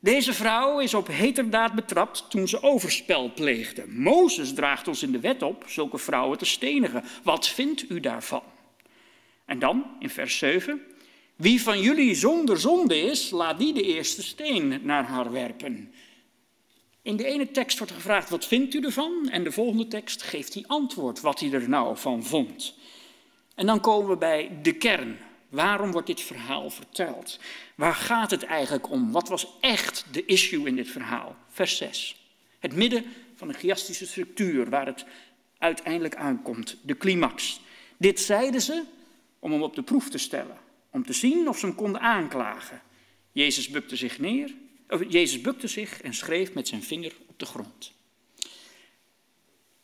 deze vrouw is op heterdaad betrapt toen ze overspel pleegde. Mozes draagt ons in de wet op zulke vrouwen te stenigen. Wat vindt u daarvan? En dan in vers 7. Wie van jullie zonder zonde is, laat die de eerste steen naar haar werpen. In de ene tekst wordt gevraagd, wat vindt u ervan? En de volgende tekst geeft hij antwoord wat hij er nou van vond. En dan komen we bij de kern. Waarom wordt dit verhaal verteld? Waar gaat het eigenlijk om? Wat was echt de issue in dit verhaal? Vers 6. Het midden van een chiastische structuur waar het uiteindelijk aankomt, de climax. Dit zeiden ze om hem op de proef te stellen, om te zien of ze hem konden aanklagen. Jezus bukte zich neer, Jezus bukte zich en schreef met zijn vinger op de grond.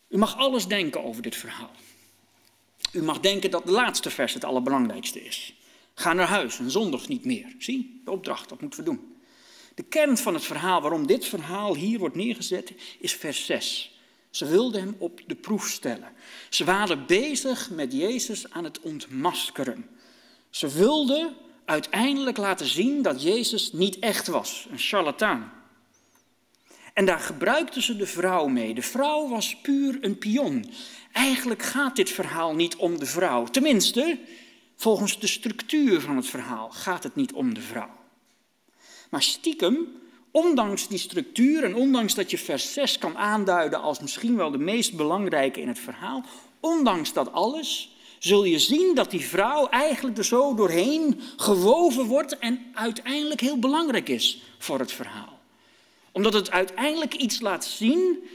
U mag alles denken over dit verhaal. U mag denken dat de laatste vers het allerbelangrijkste is. Ga naar huis en zondig niet meer. Zie, de opdracht, dat moeten we doen. De kern van het verhaal, waarom dit verhaal hier wordt neergezet, is vers 6. Ze wilden hem op de proef stellen. Ze waren bezig met Jezus aan het ontmaskeren. Ze wilden uiteindelijk laten zien dat Jezus niet echt was, een charlatan. En daar gebruikten ze de vrouw mee. De vrouw was puur een pion. Eigenlijk gaat dit verhaal niet om de vrouw. Tenminste, volgens de structuur van het verhaal gaat het niet om de vrouw. Maar stiekem, ondanks die structuur en ondanks dat je vers 6 kan aanduiden als misschien wel de meest belangrijke in het verhaal, ondanks dat alles, zul je zien dat die vrouw eigenlijk er zo doorheen gewoven wordt en uiteindelijk heel belangrijk is voor het verhaal. Omdat het uiteindelijk iets laat zien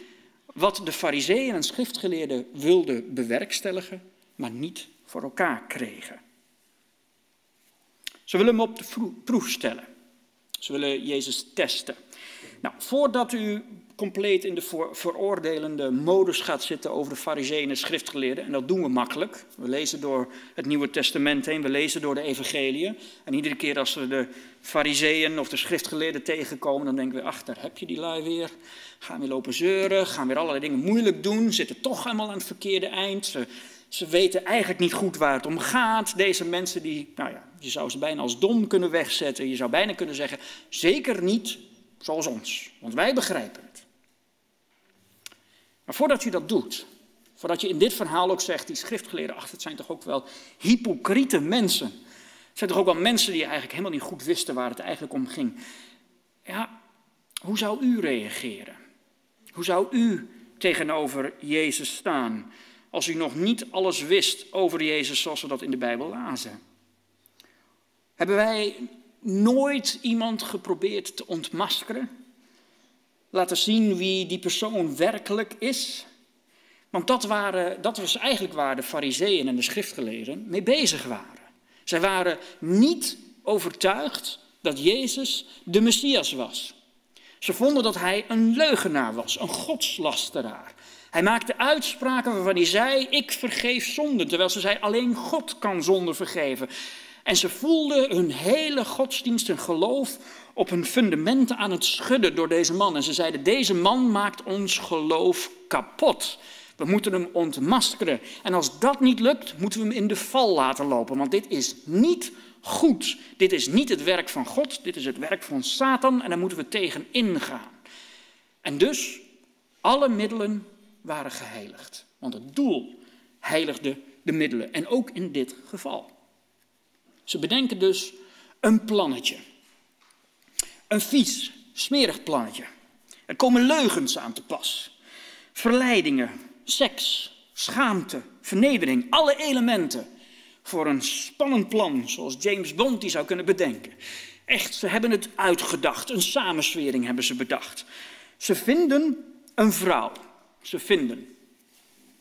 wat de fariseeën en schriftgeleerden wilden bewerkstelligen, maar niet voor elkaar kregen. Ze willen hem op de proef stellen. Ze willen Jezus testen. Nou, voordat u compleet in de veroordelende modus gaat zitten over de fariseeën en schriftgeleerden, en dat doen we makkelijk. We lezen door het Nieuwe Testament heen, we lezen door de evangeliën. En iedere keer als we de fariseeën of de schriftgeleerden tegenkomen, dan denken we, ach, daar heb je die lui weer. Gaan weer lopen zeuren, gaan weer allerlei dingen moeilijk doen, zitten toch helemaal aan het verkeerde eind. Ze, ze weten eigenlijk niet goed waar het om gaat. Deze mensen, die, nou ja, je zou ze bijna als dom kunnen wegzetten. Je zou bijna kunnen zeggen, zeker niet zoals ons, want wij begrijpen. Maar voordat je dat doet, voordat je in dit verhaal ook zegt, die schriftgeleerden, ach, het zijn toch ook wel hypocriete mensen. Het zijn toch ook wel mensen die eigenlijk helemaal niet goed wisten waar het eigenlijk om ging. Ja, hoe zou u reageren? Hoe zou u tegenover Jezus staan als u nog niet alles wist over Jezus zoals we dat in de Bijbel lazen? Hebben wij nooit iemand geprobeerd te ontmaskeren? Laten zien wie die persoon werkelijk is? Want dat, waren, dat was eigenlijk waar de fariseeën en de schriftgeleerden mee bezig waren. Zij waren niet overtuigd dat Jezus de Messias was. Ze vonden dat hij een leugenaar was, een godslasteraar. Hij maakte uitspraken waarvan hij zei: Ik vergeef zonde, terwijl ze zei: Alleen God kan zonde vergeven. En ze voelden hun hele godsdienst en geloof op hun fundamenten aan het schudden door deze man. En ze zeiden: Deze man maakt ons geloof kapot. We moeten hem ontmaskeren. En als dat niet lukt, moeten we hem in de val laten lopen. Want dit is niet goed. Dit is niet het werk van God. Dit is het werk van Satan. En daar moeten we tegen ingaan. En dus, alle middelen waren geheiligd. Want het doel heiligde de middelen. En ook in dit geval. Ze bedenken dus een plannetje. Een vies, smerig plannetje. Er komen leugens aan te pas. Verleidingen, seks, schaamte, vernedering, alle elementen voor een spannend plan zoals James Bond die zou kunnen bedenken. Echt, ze hebben het uitgedacht, een samenswering hebben ze bedacht. Ze vinden een vrouw. Ze vinden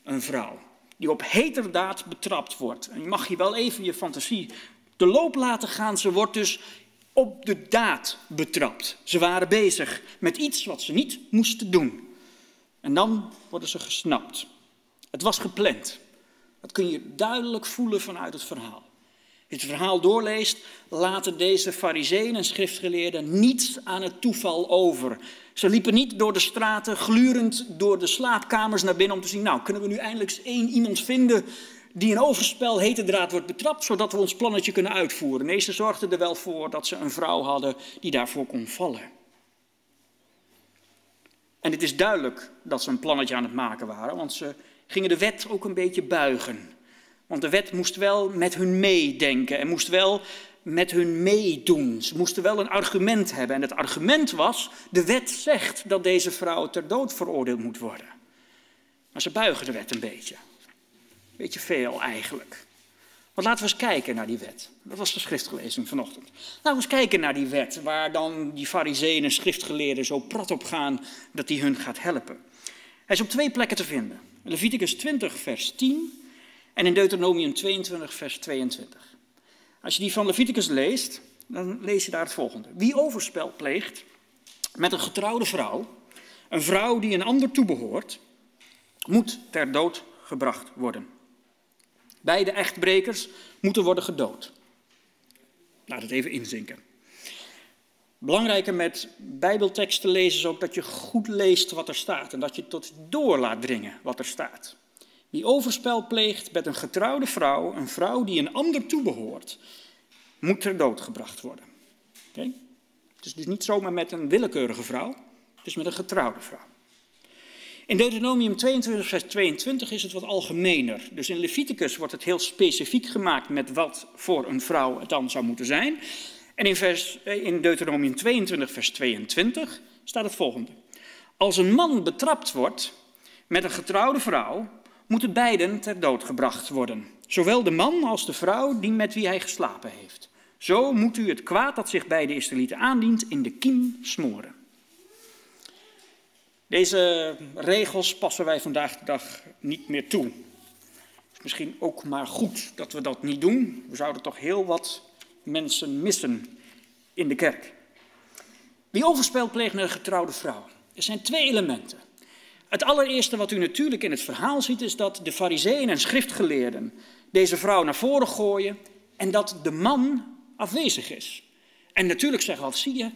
een vrouw die op heterdaad betrapt wordt. En je mag hier wel even je fantasie de loop laten gaan. Ze wordt dus op de daad betrapt. Ze waren bezig met iets wat ze niet moesten doen. En dan worden ze gesnapt. Het was gepland. Dat kun je duidelijk voelen vanuit het verhaal. Als het verhaal doorleest, laten deze fariseeën en schriftgeleerden niets aan het toeval over. Ze liepen niet door de straten, glurend door de slaapkamers naar binnen om te zien, nou, kunnen we nu eindelijk eens één iemand vinden die in overspel hete draad wordt betrapt, zodat we ons plannetje kunnen uitvoeren. Nee, ze zorgden er wel voor dat ze een vrouw hadden die daarvoor kon vallen. En het is duidelijk dat ze een plannetje aan het maken waren, want ze gingen de wet ook een beetje buigen. Want de wet moest wel met hun meedenken en moest wel met hun meedoen. Ze moesten wel een argument hebben. En het argument was, de wet zegt dat deze vrouw ter dood veroordeeld moet worden. Maar ze buigen de wet een beetje. Beetje veel eigenlijk. Want laten we eens kijken naar die wet. Dat was de schriftlezing vanochtend. Laten we eens kijken naar die wet, waar dan die fariseeën en schriftgeleerden zo prat op gaan dat die hun gaat helpen. Hij is op twee plekken te vinden. Leviticus 20, vers 10 en in Deuteronomium 22, vers 22. Als je die van Leviticus leest, dan lees je daar het volgende. Wie overspel pleegt met een getrouwde vrouw, een vrouw die een ander toebehoort, moet ter dood gebracht worden. Beide echtbrekers moeten worden gedood. Laat het even inzinken. Belangrijker met Bijbelteksten lezen is ook dat je goed leest wat er staat en dat je tot door laat dringen wat er staat. Wie overspel pleegt met een getrouwde vrouw, een vrouw die een ander toebehoort, moet ter dood gebracht worden. Het is dus niet zomaar met een willekeurige vrouw, het is met een getrouwde vrouw. In Deuteronomium 22, vers 22 is het wat algemener. Dus in Leviticus wordt het heel specifiek gemaakt met wat voor een vrouw het dan zou moeten zijn. En in, vers, eh, in Deuteronomium 22, vers 22 staat het volgende. Als een man betrapt wordt met een getrouwde vrouw, moeten beiden ter dood gebracht worden. Zowel de man als de vrouw die met wie hij geslapen heeft. Zo moet u het kwaad dat zich bij de Israëlieten aandient in de kiem smoren. Deze regels passen wij vandaag de dag niet meer toe. Is misschien ook maar goed dat we dat niet doen. We zouden toch heel wat mensen missen in de kerk. Wie overspel pleegt met een getrouwde vrouw? Er zijn twee elementen. Het allereerste wat u natuurlijk in het verhaal ziet is dat de fariseeën en schriftgeleerden deze vrouw naar voren gooien en dat de man afwezig is. En natuurlijk zeggen we, wat zie je,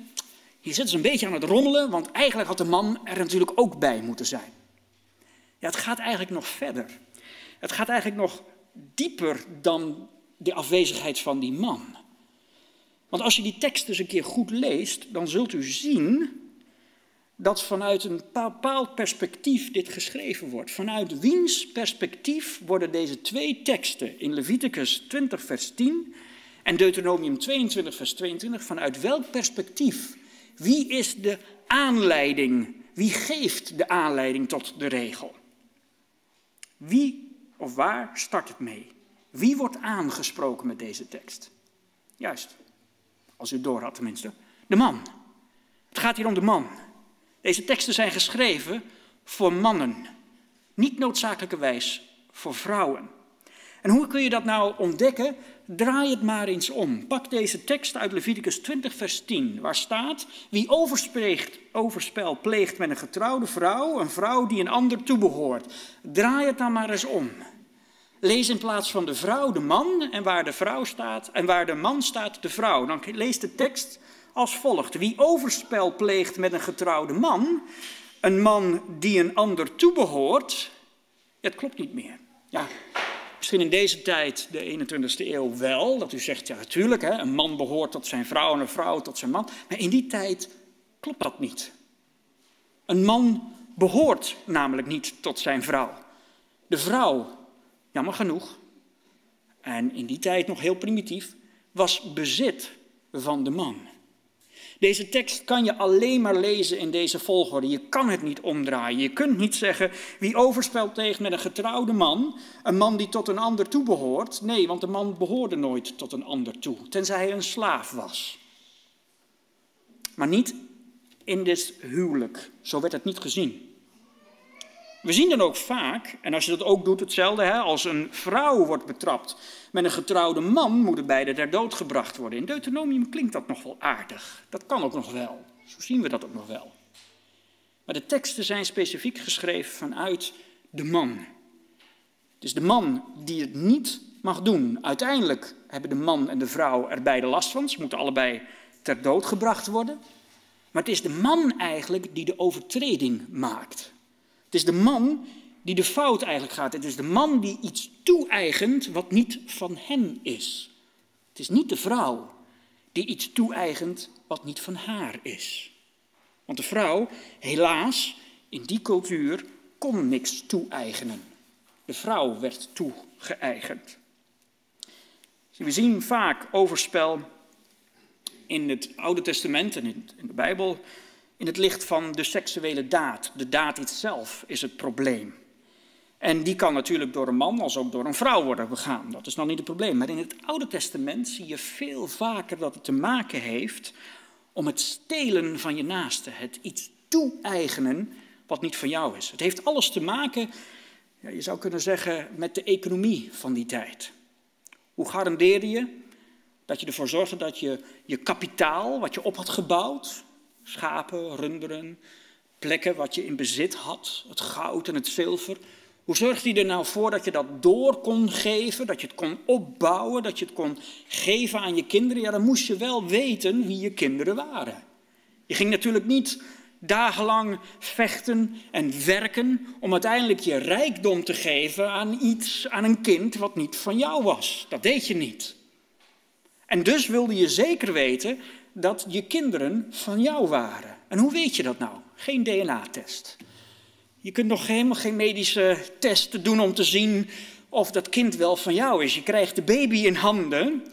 hier zitten ze een beetje aan het rommelen, want eigenlijk had de man er natuurlijk ook bij moeten zijn. Ja, het gaat eigenlijk nog verder. Het gaat eigenlijk nog dieper dan de afwezigheid van die man. Want als je die tekst dus een keer goed leest, dan zult u zien dat vanuit een bepaald perspectief dit geschreven wordt. Vanuit wiens perspectief worden deze twee teksten in Leviticus 20, vers 10 en Deuteronomium 22, vers 22, vanuit welk perspectief? Wie is de aanleiding? Wie geeft de aanleiding tot de regel? Wie of waar start het mee? Wie wordt aangesproken met deze tekst? Juist, als u door had tenminste, de man. Het gaat hier om de man. Deze teksten zijn geschreven voor mannen, niet noodzakelijkerwijs voor vrouwen. En hoe kun je dat nou ontdekken? Draai het maar eens om. Pak deze tekst uit Leviticus 20, vers 10, waar staat: Wie overspel pleegt met een getrouwde vrouw, een vrouw die een ander toebehoort. Draai het dan maar eens om. Lees in plaats van de vrouw de man en waar de vrouw staat en waar de man staat de vrouw. Dan lees de tekst als volgt. Wie overspel pleegt met een getrouwde man, een man die een ander toebehoort, het klopt niet meer. Ja, misschien in deze tijd, de 21ste eeuw, wel, dat u zegt, ja natuurlijk, hè, een man behoort tot zijn vrouw en een vrouw tot zijn man. Maar in die tijd klopt dat niet. Een man behoort namelijk niet tot zijn vrouw. De vrouw, jammer genoeg, en in die tijd nog heel primitief, was bezit van de man. Deze tekst kan je alleen maar lezen in deze volgorde. Je kan het niet omdraaien. Je kunt niet zeggen wie overspelt tegen met een getrouwde man, een man die tot een ander toe behoort. Nee, want de man behoorde nooit tot een ander toe, tenzij hij een slaaf was. Maar niet in dit huwelijk. Zo werd het niet gezien. We zien dan ook vaak, en als je dat ook doet, hetzelfde, hè, als een vrouw wordt betrapt met een getrouwde man, moeten beide ter dood gebracht worden. In Deuteronomium klinkt dat nog wel aardig. Dat kan ook nog wel. Zo zien we dat ook nog wel. Maar de teksten zijn specifiek geschreven vanuit de man. Het is de man die het niet mag doen. Uiteindelijk hebben de man en de vrouw er beide last van. Ze moeten allebei ter dood gebracht worden. Maar het is de man eigenlijk die de overtreding maakt. Het is de man die de fout eigenlijk gaat. Het is de man die iets toe-eigent wat niet van hem is. Het is niet de vrouw die iets toe-eigent wat niet van haar is. Want de vrouw, helaas, in die cultuur kon niks toe-eigenen. De vrouw werd toegeëigend. We zien vaak overspel in het Oude Testament en in de Bijbel in het licht van de seksuele daad. De daad zelf is het probleem. En die kan natuurlijk door een man als ook door een vrouw worden begaan. Dat is nog niet het probleem. Maar in het Oude Testament zie je veel vaker dat het te maken heeft om het stelen van je naaste. Het iets toe-eigenen wat niet van jou is. Het heeft alles te maken, ja, je zou kunnen zeggen, met de economie van die tijd. Hoe garandeerde je dat je ervoor zorgde dat je je kapitaal, wat je op had gebouwd, schapen, runderen, plekken wat je in bezit had, het goud en het zilver. Hoe zorgde hij er nou voor dat je dat door kon geven, dat je het kon opbouwen, dat je het kon geven aan je kinderen? Ja, dan moest je wel weten wie je kinderen waren. Je ging natuurlijk niet dagenlang vechten en werken om uiteindelijk je rijkdom te geven aan iets, aan een kind wat niet van jou was. Dat deed je niet. En dus wilde je zeker weten dat je kinderen van jou waren. En hoe weet je dat nou? Geen DNA-test. Je kunt nog helemaal geen medische testen doen om te zien of dat kind wel van jou is. Je krijgt de baby in handen.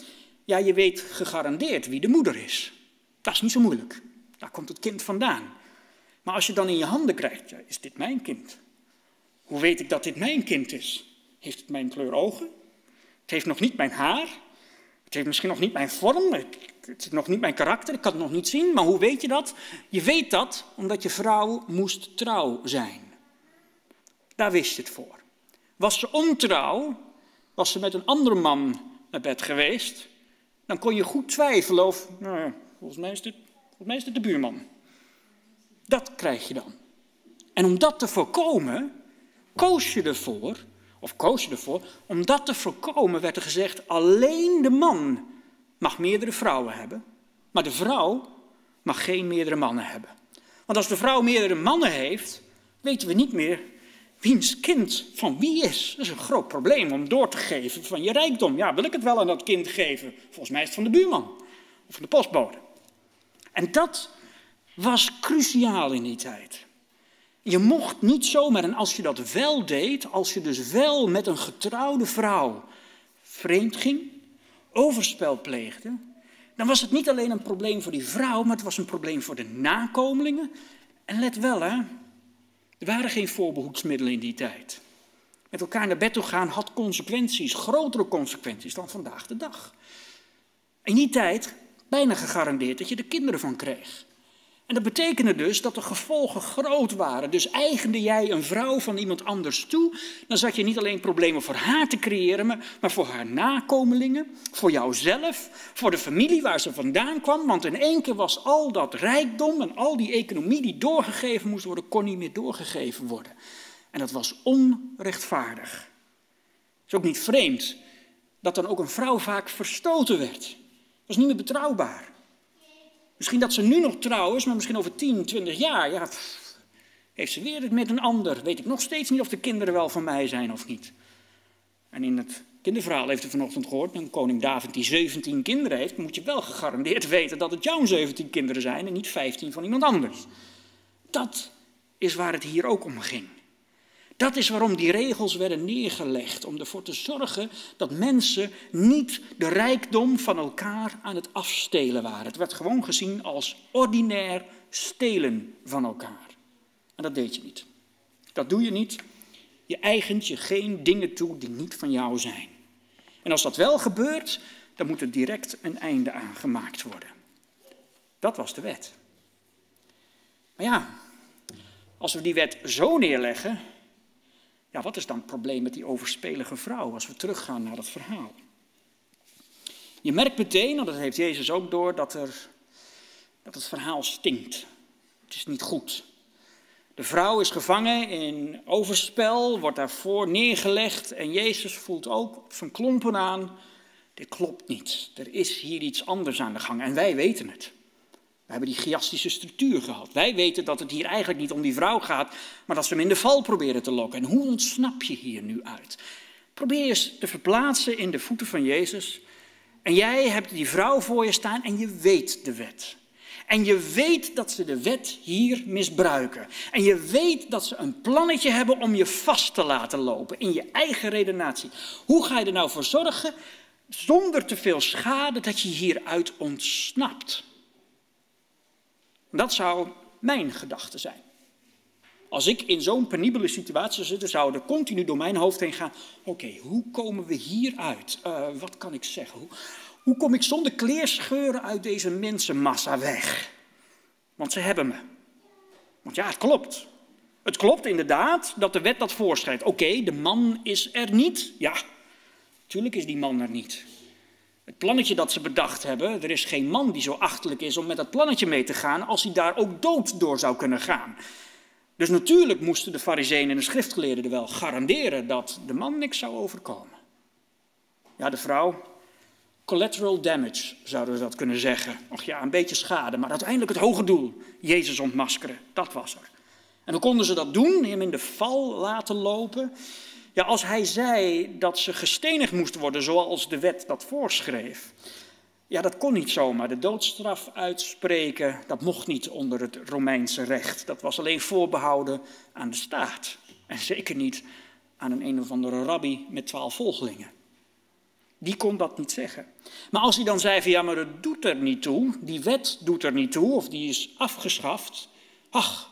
Ja, je weet gegarandeerd wie de moeder is. Dat is niet zo moeilijk. Daar komt het kind vandaan. Maar als je dan in je handen krijgt, ja, is dit mijn kind? Hoe weet ik dat dit mijn kind is? Heeft het mijn kleur ogen? Het heeft nog niet mijn haar. Het heeft misschien nog niet mijn vorm, is nog niet mijn karakter, ik kan het nog niet zien, maar hoe weet je dat? Je weet dat omdat je vrouw moest trouw zijn. Daar wist je het voor. Was ze ontrouw, was ze met een andere man naar bed geweest, dan kon je goed twijfelen of, nou, volgens mij is dit, volgens mij is de buurman. Dat krijg je dan. En om dat te voorkomen, koos je ervoor, of koos je ervoor, om dat te voorkomen werd er gezegd, alleen de man mag meerdere vrouwen hebben, maar de vrouw mag geen meerdere mannen hebben. Want als de vrouw meerdere mannen heeft, weten we niet meer wiens kind van wie is. Dat is een groot probleem om door te geven van je rijkdom. Ja, wil ik het wel aan dat kind geven? Volgens mij is het van de buurman of van de postbode. En dat was cruciaal in die tijd. Je mocht niet zomaar, en als je dat wel deed, als je dus wel met een getrouwde vrouw vreemd ging, overspel pleegde, dan was het niet alleen een probleem voor die vrouw, maar het was een probleem voor de nakomelingen. En let wel, hè, er waren geen voorbehoedsmiddelen in die tijd. Met elkaar naar bed toe gaan had consequenties, grotere consequenties dan vandaag de dag. In die tijd bijna gegarandeerd dat je er kinderen van kreeg. En dat betekende dus dat de gevolgen groot waren. Dus eigende jij een vrouw van iemand anders toe, dan zat je niet alleen problemen voor haar te creëren, maar voor haar nakomelingen, voor jouzelf, voor de familie waar ze vandaan kwam. Want in één keer was al dat rijkdom en al die economie die doorgegeven moest worden, kon niet meer doorgegeven worden. En dat was onrechtvaardig. Het is ook niet vreemd dat dan ook een vrouw vaak verstoten werd. Dat was niet meer betrouwbaar. Misschien dat ze nu nog trouw is, maar misschien over 10, 20 jaar, ja, heeft ze weer het met een ander. Weet ik nog steeds niet of de kinderen wel van mij zijn of niet. En in het kinderverhaal heeft u vanochtend gehoord, een koning David die 17 kinderen heeft, moet je wel gegarandeerd weten dat het jouw 17 kinderen zijn en niet 15 van iemand anders. Dat is waar het hier ook om ging. Dat is waarom die regels werden neergelegd, om ervoor te zorgen dat mensen niet de rijkdom van elkaar aan het afstelen waren. Het werd gewoon gezien als ordinair stelen van elkaar. En dat deed je niet. Dat doe je niet. Je eigent je geen dingen toe die niet van jou zijn. En als dat wel gebeurt, dan moet er direct een einde aan gemaakt worden. Dat was de wet. Maar ja, als we die wet zo neerleggen, ja, wat is dan het probleem met die overspelige vrouw als we teruggaan naar dat verhaal? Je merkt meteen, en dat heeft Jezus ook door, dat, er, dat het verhaal stinkt. Het is niet goed. De vrouw is gevangen in overspel, wordt daarvoor neergelegd en Jezus voelt ook op zijn klompen aan, dit klopt niet. Er is hier iets anders aan de gang en wij weten het. We hebben die chiastische structuur gehad. Wij weten dat het hier eigenlijk niet om die vrouw gaat, maar dat ze hem in de val proberen te lokken. En hoe ontsnap je hier nu uit? Probeer eens te verplaatsen in de voeten van Jezus. En jij hebt die vrouw voor je staan en je weet de wet. En je weet dat ze de wet hier misbruiken. En je weet dat ze een plannetje hebben om je vast te laten lopen in je eigen redenatie. Hoe ga je er nou voor zorgen, zonder te veel schade, dat je hieruit ontsnapt? Dat zou mijn gedachte zijn. Als ik in zo'n penibele situatie zou zitten, zou er continu door mijn hoofd heen gaan. Oké, hoe komen we hieruit? Uh, wat kan ik zeggen? Hoe, hoe kom ik zonder kleerscheuren uit deze mensenmassa weg? Want ze hebben me. Want ja, het klopt. Het klopt inderdaad dat de wet dat voorschrijft. Oké, de man is er niet. Ja, natuurlijk is die man er niet. Het plannetje dat ze bedacht hebben, er is geen man die zo achterlijk is om met dat plannetje mee te gaan als hij daar ook dood door zou kunnen gaan. Dus natuurlijk moesten de fariseeën en de schriftgeleerden er wel garanderen dat de man niks zou overkomen. Ja, de vrouw, collateral damage zouden we dat kunnen zeggen. Och ja, een beetje schade, maar uiteindelijk het hoge doel, Jezus ontmaskeren, dat was er. En hoe konden ze dat doen? Hem in de val laten lopen. Ja, als hij zei dat ze gestenigd moesten worden zoals de wet dat voorschreef. Ja, dat kon niet zomaar. De doodstraf uitspreken, dat mocht niet onder het Romeinse recht. Dat was alleen voorbehouden aan de staat. En zeker niet aan een een of andere rabbi met twaalf volgelingen. Die kon dat niet zeggen. Maar als hij dan zei van ja, maar dat doet er niet toe, die wet doet er niet toe, of die is afgeschaft. Ach,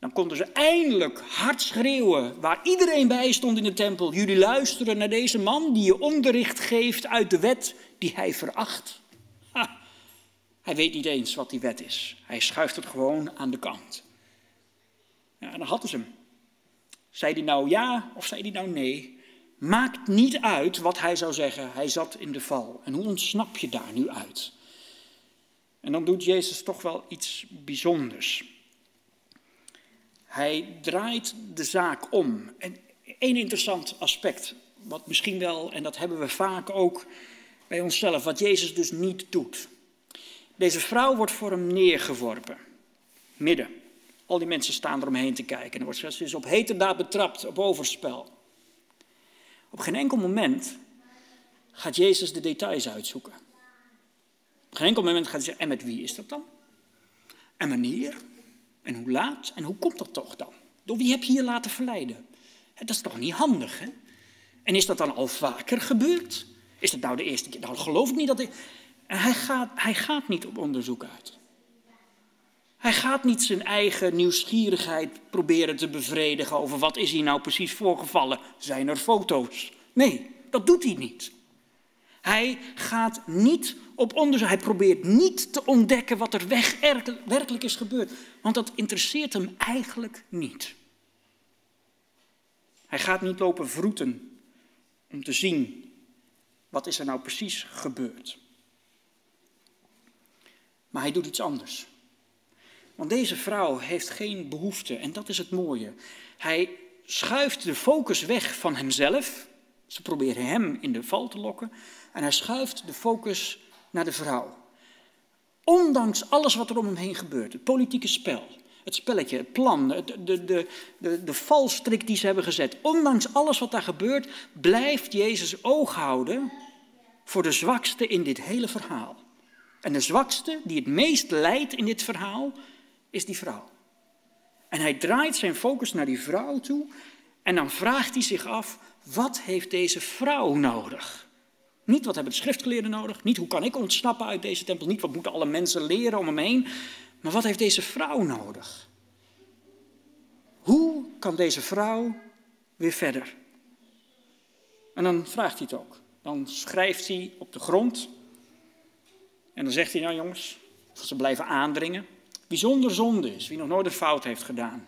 dan konden ze eindelijk hard schreeuwen, waar iedereen bij stond in de tempel. Jullie luisteren naar deze man die je onderricht geeft uit de wet. die hij veracht. Hij weet niet eens wat die wet is. Hij schuift het gewoon aan de kant. Ja, en dan hadden ze hem. Zei hij nou ja of zei hij nou nee? Maakt niet uit wat hij zou zeggen. Hij zat in de val. En hoe ontsnap je daar nu uit? En dan doet Jezus toch wel iets bijzonders. Hij draait de zaak om. En één interessant aspect, wat misschien wel, en dat hebben we vaak ook bij onszelf, wat Jezus dus niet doet. Deze vrouw wordt voor hem neergeworpen, midden. Al die mensen staan eromheen te kijken. En wordt ze is op heterdaad betrapt, op overspel. Op geen enkel moment gaat Jezus de details uitzoeken. Op geen enkel moment gaat hij zeggen, en met wie is dat dan? En wanneer? En hoe laat? En hoe komt dat toch dan? Door wie heb je hier laten verleiden? Dat is toch niet handig, hè? En is dat dan al vaker gebeurd? Is dat nou de eerste keer? Nou, geloof ik niet dat ik... Hij gaat, hij gaat niet op onderzoek uit. Hij gaat niet zijn eigen nieuwsgierigheid proberen te bevredigen over wat is hier nou precies voorgevallen. Zijn er foto's? Nee, dat doet hij niet. Hij gaat niet op onderzoek. Hij probeert niet te ontdekken wat er weg werkelijk is gebeurd. Want dat interesseert hem eigenlijk niet. Hij gaat niet lopen vroeten om te zien wat is er nou precies gebeurd. Maar hij doet iets anders. Want deze vrouw heeft geen behoefte en dat is het mooie. Hij schuift de focus weg van hemzelf. Ze proberen hem in de val te lokken. En hij schuift de focus naar de vrouw. Ondanks alles wat er om hem heen gebeurt, het politieke spel, het spelletje, het plan, de, de, de, de, valstrik die ze hebben gezet, ondanks alles wat daar gebeurt, blijft Jezus oog houden voor de zwakste in dit hele verhaal. En de zwakste die het meest lijdt in dit verhaal is die vrouw. En hij draait zijn focus naar die vrouw toe en dan vraagt hij zich af, wat heeft deze vrouw nodig? Niet wat hebben de schriftgeleerden nodig, niet hoe kan ik ontsnappen uit deze tempel, niet wat moeten alle mensen leren om hem heen, maar wat heeft deze vrouw nodig? Hoe kan deze vrouw weer verder? En dan vraagt hij het ook. Dan schrijft hij op de grond en dan zegt hij, nou jongens, ze blijven aandringen. Bijzonder zonde is, wie nog nooit een fout heeft gedaan,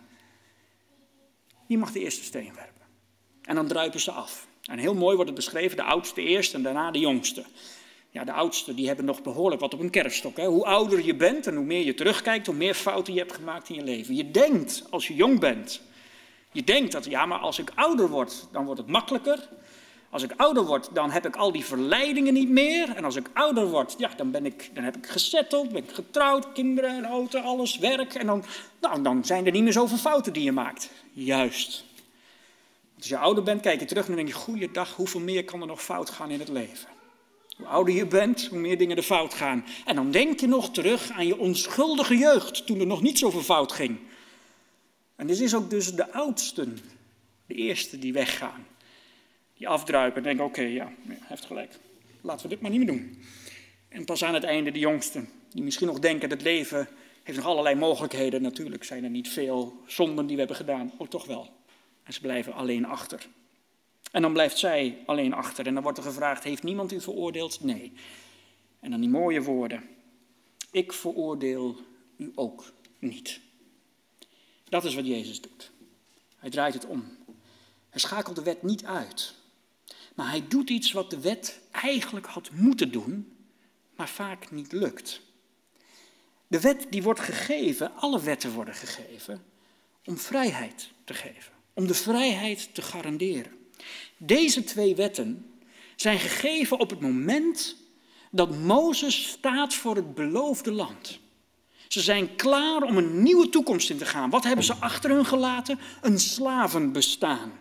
die mag de eerste steen werpen. En dan druipen ze af. En heel mooi wordt het beschreven, de oudste eerst en daarna de jongste. Ja, de oudsten die hebben nog behoorlijk wat op een kerfstok. Hè? Hoe ouder je bent en hoe meer je terugkijkt, hoe meer fouten je hebt gemaakt in je leven. Je denkt, als je jong bent, je denkt dat, ja, maar als ik ouder word, dan wordt het makkelijker. Als ik ouder word, dan heb ik al die verleidingen niet meer. En als ik ouder word, ja, dan, ben ik, dan heb ik gesetteld, ben ik getrouwd, kinderen, auto, alles, werk. En dan, nou, dan zijn er niet meer zoveel fouten die je maakt. Juist. Als je ouder bent, kijk je terug en denk je, goeiedag, hoeveel meer kan er nog fout gaan in het leven? Hoe ouder je bent, hoe meer dingen er fout gaan. En dan denk je nog terug aan je onschuldige jeugd, toen er nog niet zoveel fout ging. En dit is ook dus de oudsten, de eerste die weggaan. Die afdruipen en denken, oké, ja, hij heeft gelijk. Laten we dit maar niet meer doen. En pas aan het einde de jongsten, die misschien nog denken, dat leven heeft nog allerlei mogelijkheden. Natuurlijk zijn er niet veel zonden die we hebben gedaan, ook toch wel. En ze blijven alleen achter. En dan blijft zij alleen achter. En dan wordt er gevraagd: Heeft niemand u veroordeeld? Nee. En dan die mooie woorden: Ik veroordeel u ook niet. Dat is wat Jezus doet. Hij draait het om. Hij schakelt de wet niet uit. Maar hij doet iets wat de wet eigenlijk had moeten doen, maar vaak niet lukt. De wet die wordt gegeven, alle wetten worden gegeven, om vrijheid te geven om de vrijheid te garanderen. Deze twee wetten zijn gegeven op het moment dat Mozes staat voor het beloofde land. Ze zijn klaar om een nieuwe toekomst in te gaan. Wat hebben ze achter hun gelaten? Een slavenbestaan.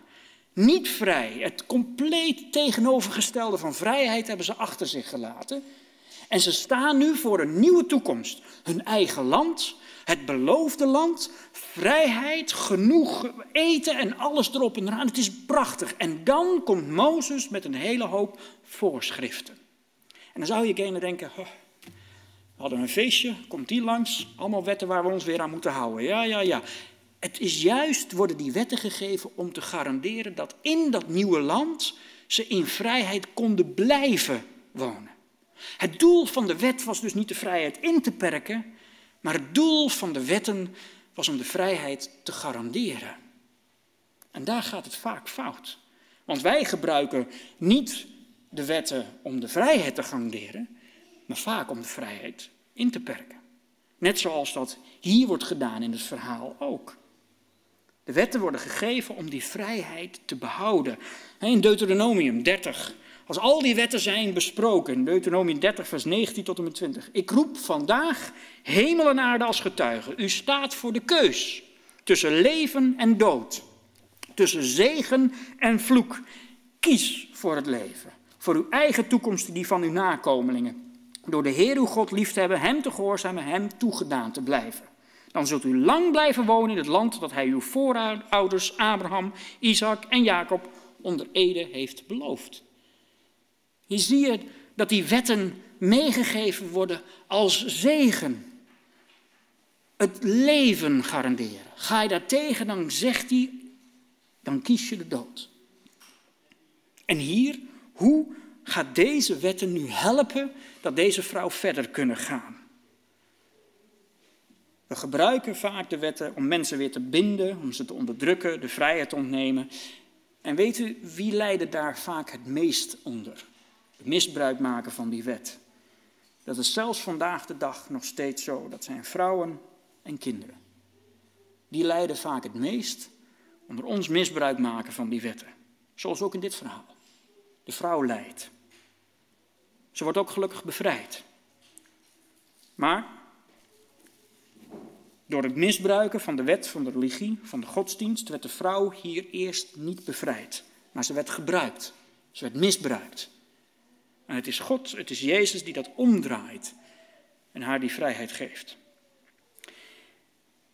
Niet vrij. Het compleet tegenovergestelde van vrijheid hebben ze achter zich gelaten. En ze staan nu voor een nieuwe toekomst. Hun eigen land, het beloofde land, vrijheid, genoeg eten en alles erop en eraan. Het is prachtig. En dan komt Mozes met een hele hoop voorschriften. En dan zou je kunnen denken, oh, we hadden een feestje, komt die langs, allemaal wetten waar we ons weer aan moeten houden. Ja, ja, ja. Het is juist, worden die wetten gegeven om te garanderen dat in dat nieuwe land ze in vrijheid konden blijven wonen. Het doel van de wet was dus niet de vrijheid in te perken, maar het doel van de wetten was om de vrijheid te garanderen. En daar gaat het vaak fout. Want wij gebruiken niet de wetten om de vrijheid te garanderen, maar vaak om de vrijheid in te perken. Net zoals dat hier wordt gedaan in het verhaal ook. De wetten worden gegeven om die vrijheid te behouden. In Deuteronomium 30, als al die wetten zijn besproken, Deuteronomium 30, vers 19 tot en met 20. Ik roep vandaag hemel en aarde als getuigen. U staat voor de keus tussen leven en dood, tussen zegen en vloek. Kies voor het leven, voor uw eigen toekomst, die van uw nakomelingen. Door de Heer uw God lief te hebben, hem te gehoorzamen, hem toegedaan te blijven. Dan zult u lang blijven wonen in het land dat hij uw voorouders Abraham, Isaac en Jacob onder Ede heeft beloofd. Hier zie je dat die wetten meegegeven worden als zegen. Het leven garanderen. Ga je daar tegen, dan zegt hij, dan kies je de dood. En hier, hoe gaat deze wetten nu helpen dat deze vrouw verder kunnen gaan? We gebruiken vaak de wetten om mensen weer te binden, om ze te onderdrukken, de vrijheid te ontnemen. En weet u, wie lijden daar vaak het meest onder? Misbruik maken van die wet. Dat is zelfs vandaag de dag nog steeds zo. Dat zijn vrouwen en kinderen. Die lijden vaak het meest onder ons misbruik maken van die wetten. Zoals ook in dit verhaal. De vrouw lijdt. Ze wordt ook gelukkig bevrijd. Maar door het misbruiken van de wet van de religie, van de godsdienst, werd de vrouw hier eerst niet bevrijd. Maar ze werd gebruikt. Ze werd misbruikt. En het is God, het is Jezus die dat omdraait en haar die vrijheid geeft.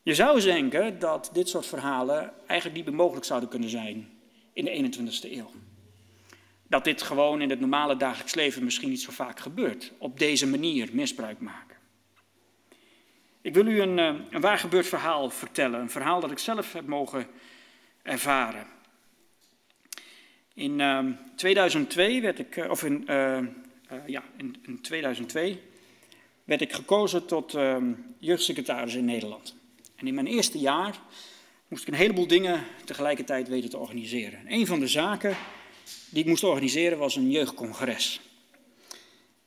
Je zou denken dat dit soort verhalen eigenlijk niet meer mogelijk zouden kunnen zijn in de 21ste eeuw. Dat dit gewoon in het normale dagelijks leven misschien niet zo vaak gebeurt, op deze manier misbruik maken. Ik wil u een, eh, een waar gebeurd verhaal vertellen, een verhaal dat ik zelf heb mogen ervaren. In 2002 ehm, werd ik, eh, of in, uh, ja, in, in, 2002 werd ik gekozen tot uh, jeugdsecretaris in Nederland. En in mijn eerste jaar moest ik een heleboel dingen tegelijkertijd weten te organiseren. En een van de zaken die ik moest organiseren was een jeugdcongres.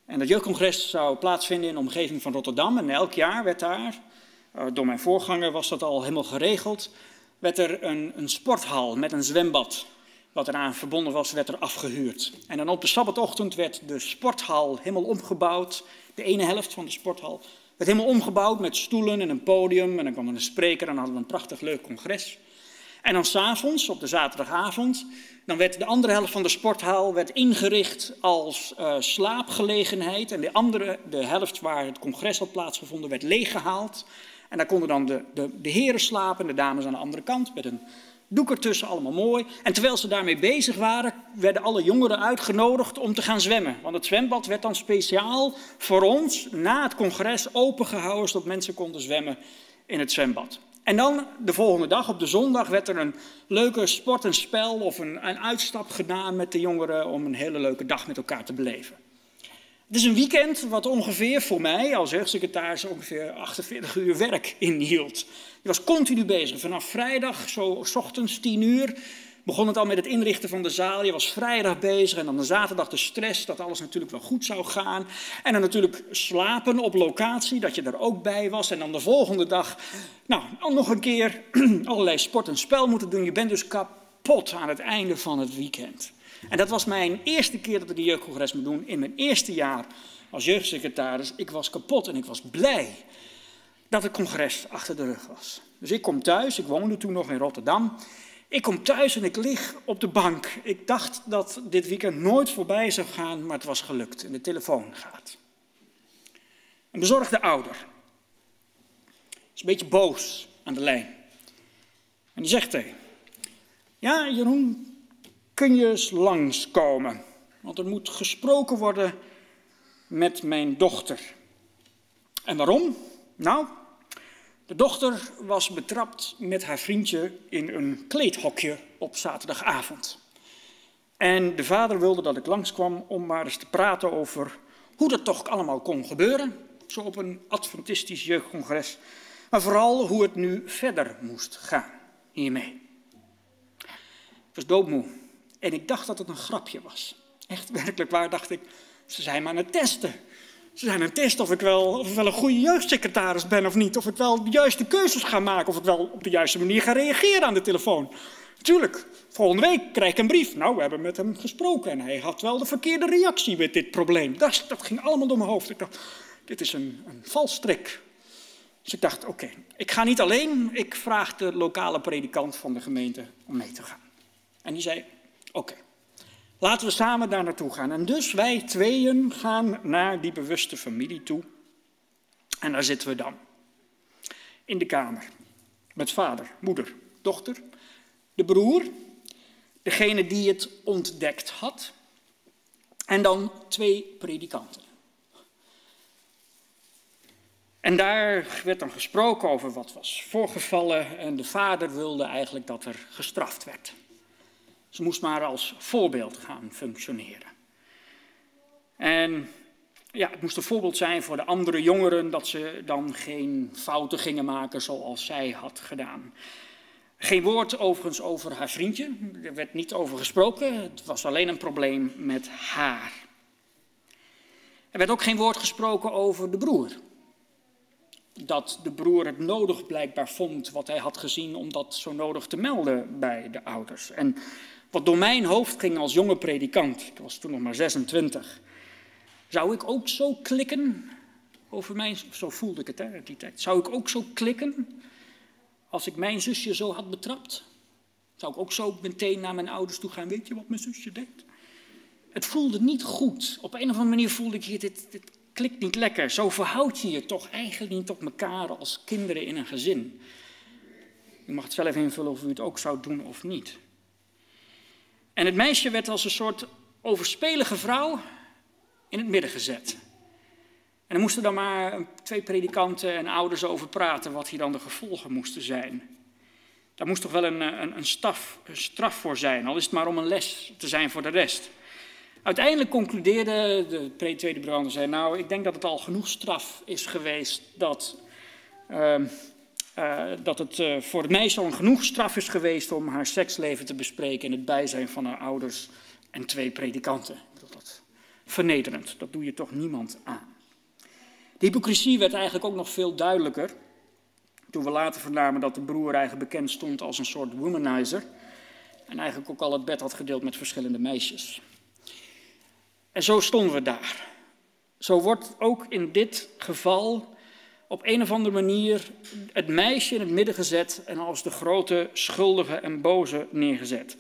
En dat jeugdcongres zou plaatsvinden in de omgeving van Rotterdam. En elk jaar werd daar, door mijn voorganger was dat al helemaal geregeld, werd er een, een sporthal met een zwembad wat eraan verbonden was, werd er afgehuurd. En dan op de sabbatochtend werd de sporthal helemaal omgebouwd. De ene helft van de sporthal werd helemaal omgebouwd met stoelen en een podium. En dan kwam er een spreker en dan hadden we een prachtig leuk congres. En dan s'avonds, op de zaterdagavond, dan werd de andere helft van de sporthal werd ingericht als uh, slaapgelegenheid. En de andere, de helft waar het congres had plaatsgevonden, werd leeggehaald. En daar konden dan de, de, de heren slapen en de dames aan de andere kant met een doek ertussen, allemaal mooi. En terwijl ze daarmee bezig waren, werden alle jongeren uitgenodigd om te gaan zwemmen. Want het zwembad werd dan speciaal voor ons na het congres opengehouden, zodat mensen konden zwemmen in het zwembad. En dan de volgende dag, op de zondag, werd er een leuke sport en spel of een, een uitstap gedaan met de jongeren om een hele leuke dag met elkaar te beleven. Het is een weekend wat ongeveer voor mij als jeugdsecretaris ongeveer 48 uur werk inhield. Je was continu bezig. Vanaf vrijdag, zo s ochtends 10 uur, begon het al met het inrichten van de zaal. Je was vrijdag bezig en dan de zaterdag de stress dat alles natuurlijk wel goed zou gaan. En dan natuurlijk slapen op locatie, dat je er ook bij was. En dan de volgende dag, nou, nog een keer allerlei sport en spel moeten doen. Je bent dus kapot aan het einde van het weekend. En dat was mijn eerste keer dat ik de jeugdcongres moet doen. In mijn eerste jaar als jeugdsecretaris. Ik was kapot en ik was blij dat het congres achter de rug was. Dus ik kom thuis, ik woonde toen nog in Rotterdam. Ik kom thuis en ik lig op de bank. Ik dacht dat dit weekend nooit voorbij zou gaan, maar het was gelukt. En de telefoon gaat. Een bezorgde ouder. Is een beetje boos aan de lijn. En die zegt tegen: Ja, Jeroen, kun je eens langskomen? Want er moet gesproken worden met mijn dochter. En waarom? Nou, de dochter was betrapt met haar vriendje in een kleedhokje op zaterdagavond. En de vader wilde dat ik langskwam om maar eens te praten over Hoe dat toch allemaal kon gebeuren, zo op een Adventistisch jeugdcongres. Maar vooral hoe het nu verder moest gaan hiermee. Ik was doodmoe en ik dacht dat het een grapje was. Echt werkelijk waar dacht ik, ze zijn maar aan het testen. Ze zijn aan het testen of ik, wel, of een goede jeugdsecretaris ben of niet. Of ik wel de juiste keuzes ga maken. Of ik wel op de juiste manier ga reageren aan de telefoon. Tuurlijk, volgende week krijg ik een brief. Nou, we hebben met hem gesproken en hij had wel de verkeerde reactie met dit probleem. Dat, dat ging allemaal door mijn hoofd. Ik dacht, dit is een, een valstrik. Dus ik dacht, oké, ik ga niet alleen. Ik vraag de lokale predikant van de gemeente om mee te gaan. En die zei, oké. Laten we samen daar naartoe gaan. En dus wij tweeën gaan naar die bewuste familie toe. En daar zitten we dan. In de kamer. Met vader, moeder, dochter, de broer, degene die het ontdekt had. En dan twee predikanten. En daar werd dan gesproken over wat was voorgevallen. En de vader wilde eigenlijk dat er gestraft werd. Ze moest maar als voorbeeld gaan functioneren. En ja, het moest een voorbeeld zijn voor de andere jongeren dat ze dan geen fouten gingen maken zoals zij had gedaan. Geen woord overigens over haar vriendje, er werd niet over gesproken, het was alleen een probleem met haar. Er werd ook geen woord gesproken over de broer. Dat de broer het nodig blijkbaar vond wat hij had gezien om dat zo nodig te melden bij de ouders. En wat door mijn hoofd ging als jonge predikant, ik was toen nog maar 26, zou ik ook zo klikken over mijn, zo voelde ik het hè, die tijd, zou ik ook zo klikken als ik mijn zusje zo had betrapt? Zou ik ook zo meteen naar mijn ouders toe gaan, weet je wat mijn zusje deed? Het voelde niet goed. Op een of andere manier voelde ik hier, dit, dit klikt niet lekker. Zo verhoud je je toch eigenlijk niet op elkaar als kinderen in een gezin. U mag het zelf invullen of u het ook zou doen of niet. En het meisje werd als een soort overspelige vrouw in het midden gezet. En er moesten dan maar twee predikanten en ouders over praten wat hier dan de gevolgen moesten zijn. Daar moest toch wel een, een, een, staf, een straf voor zijn, al is het maar om een les te zijn voor de rest. Uiteindelijk concludeerde de tweede brander, zei, nou, ik denk dat het al genoeg straf is geweest dat, uh, uh, dat het uh, voor het meisje al genoeg straf is geweest om haar seksleven te bespreken in het bijzijn van haar ouders en twee predikanten. Dat vernederend, dat doe je toch niemand aan. De hypocrisie werd eigenlijk ook nog veel duidelijker toen we later vernamen dat de broer eigenlijk bekend stond als een soort womanizer en eigenlijk ook al het bed had gedeeld met verschillende meisjes. En zo stonden we daar. Zo wordt ook in dit geval op een of andere manier het meisje in het midden gezet en als de grote schuldige en boze neergezet.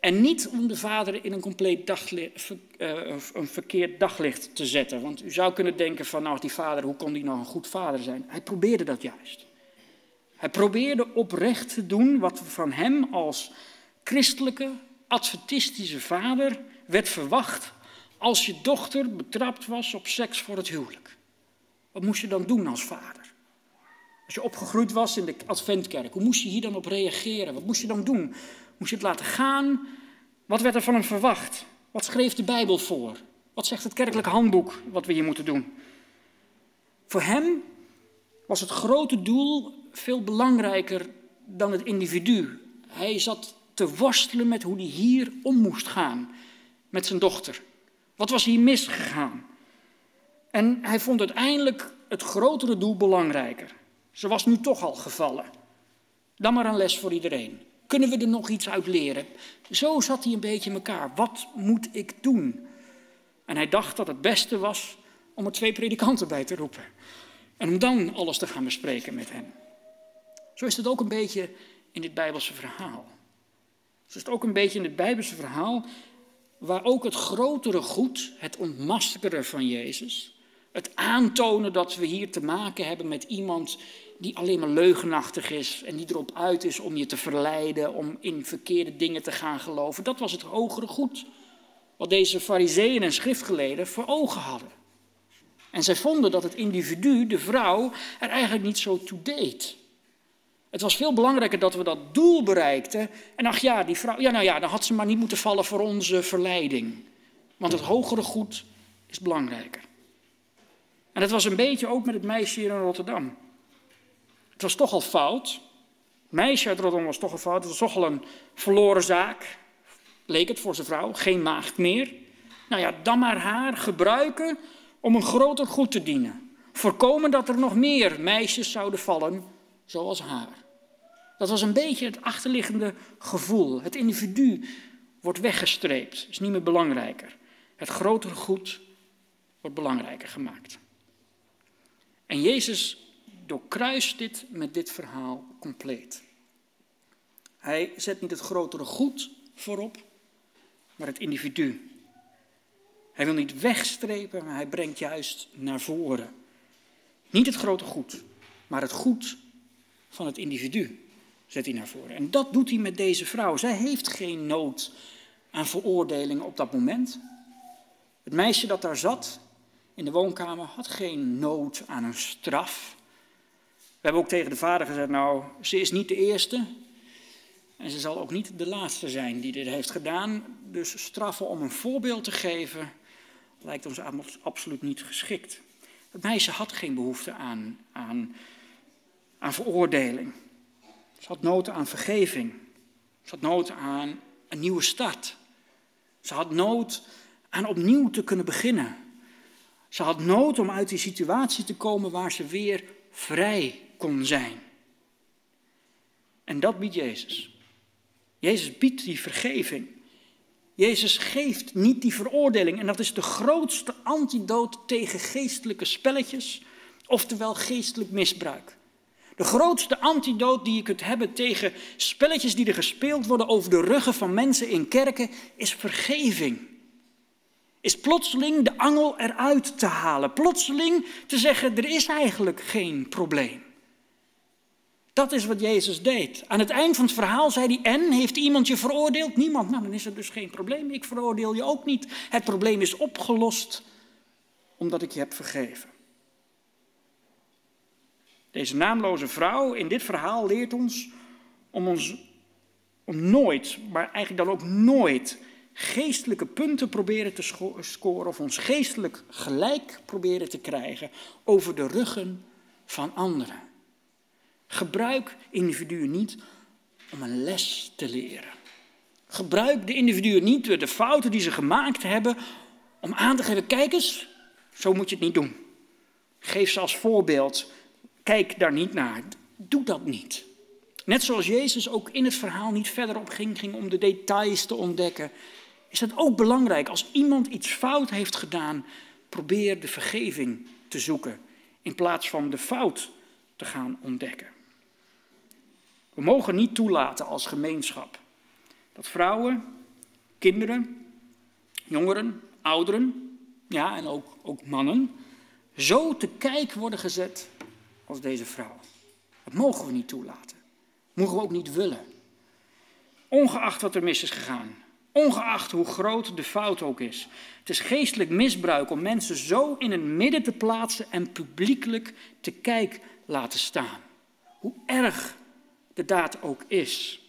En niet om de vader in een compleet daglicht, uh, een verkeerd daglicht te zetten. Want u zou kunnen denken van, nou die vader, hoe kon die nou een goed vader zijn? Hij probeerde dat juist. Hij probeerde oprecht te doen wat van hem als christelijke, adventistische vader werd verwacht als je dochter betrapt was op seks voor het huwelijk. Wat moest je dan doen als vader? Als je opgegroeid was in de adventkerk, hoe moest je hier dan op reageren? Wat moest je dan doen? Moest je het laten gaan? Wat werd er van hem verwacht? Wat schreef de Bijbel voor? Wat zegt het kerkelijk handboek wat we hier moeten doen? Voor hem was het grote doel veel belangrijker dan het individu. Hij zat te worstelen met hoe hij hier om moest gaan met zijn dochter. Wat was hier misgegaan? En hij vond uiteindelijk het grotere doel belangrijker. Ze was nu toch al gevallen. Dan maar een les voor iedereen. Kunnen we er nog iets uit leren? Zo zat hij een beetje in elkaar. Wat moet ik doen? En hij dacht dat het beste was om er twee predikanten bij te roepen. En om dan alles te gaan bespreken met hen. Zo is het ook een beetje in dit Bijbelse verhaal. Zo is het ook een beetje in het Bijbelse verhaal waar ook het grotere goed, het ontmaskeren van Jezus, het aantonen dat we hier te maken hebben met iemand die alleen maar leugenachtig is en die erop uit is om je te verleiden, om in verkeerde dingen te gaan geloven. Dat was het hogere goed wat deze fariseeën en schriftgeleden voor ogen hadden. En zij vonden dat het individu, de vrouw, er eigenlijk niet zo toe deed. Het was veel belangrijker dat we dat doel bereikten. En ach ja, die vrouw, ja nou ja, dan had ze maar niet moeten vallen voor onze verleiding. Want het hogere goed is belangrijker. En dat was een beetje ook met het meisje hier in Rotterdam. Het was toch al fout. Het meisje uit Rotterdam was toch al fout. Het was toch al een verloren zaak. Leek het voor zijn vrouw. Geen maagd meer. Nou ja, dan maar haar gebruiken om een groter goed te dienen. Voorkomen dat er nog meer meisjes zouden vallen zoals haar. Dat was een beetje het achterliggende gevoel. Het individu wordt weggestreept, is niet meer belangrijker. Het grotere goed wordt belangrijker gemaakt. En Jezus doorkruist dit met dit verhaal compleet. Hij zet niet het grotere goed voorop, maar het individu. Hij wil niet wegstrepen, maar hij brengt juist naar voren. Niet het grote goed, maar het goed van het individu zet hij naar voren. En dat doet hij met deze vrouw. Zij heeft geen nood aan veroordeling op dat moment. Het meisje dat daar zat in de woonkamer had geen nood aan een straf. We hebben ook tegen de vader gezegd, nou, ze is niet de eerste en ze zal ook niet de laatste zijn die dit heeft gedaan. Dus straffen om een voorbeeld te geven lijkt ons absoluut niet geschikt. Het meisje had geen behoefte aan, aan, aan veroordeling. Ze had nood aan vergeving. Ze had nood aan een nieuwe start. Ze had nood aan opnieuw te kunnen beginnen. Ze had nood om uit die situatie te komen waar ze weer vrij kon zijn. En dat biedt Jezus. Jezus biedt die vergeving. Jezus geeft niet die veroordeling. En dat is de grootste antidoot tegen geestelijke spelletjes, oftewel geestelijk misbruik. De grootste antidoot die je kunt hebben tegen spelletjes die er gespeeld worden over de ruggen van mensen in kerken, is vergeving. Is plotseling de angel eruit te halen. Plotseling te zeggen, er is eigenlijk geen probleem. Dat is wat Jezus deed. Aan het eind van het verhaal zei hij, en heeft iemand je veroordeeld? Niemand. Nou, dan is er dus geen probleem. Ik veroordeel je ook niet. Het probleem is opgelost omdat ik je heb vergeven. Deze naamloze vrouw in dit verhaal leert ons om ons om nooit, maar eigenlijk dan ook nooit, geestelijke punten proberen te scoren of ons geestelijk gelijk proberen te krijgen over de ruggen van anderen. Gebruik individuen niet om een les te leren. Gebruik de individuen niet de fouten die ze gemaakt hebben om aan te geven, kijk eens, zo moet je het niet doen. Geef ze als voorbeeld Kijk daar niet naar. Doe dat niet. Net zoals Jezus ook in het verhaal niet verder op ging, ging om de details te ontdekken, is het ook belangrijk als iemand iets fout heeft gedaan, probeer de vergeving te zoeken in plaats van de fout te gaan ontdekken. We mogen niet toelaten als gemeenschap dat vrouwen, kinderen, jongeren, ouderen, ja en ook, ook mannen, zo te kijk worden gezet als deze vrouw. Dat mogen we niet toelaten. Mogen we ook niet willen. Ongeacht wat er mis is gegaan. Ongeacht hoe groot de fout ook is. Het is geestelijk misbruik om mensen zo in het midden te plaatsen en publiekelijk te kijk laten staan. Hoe erg de daad ook is.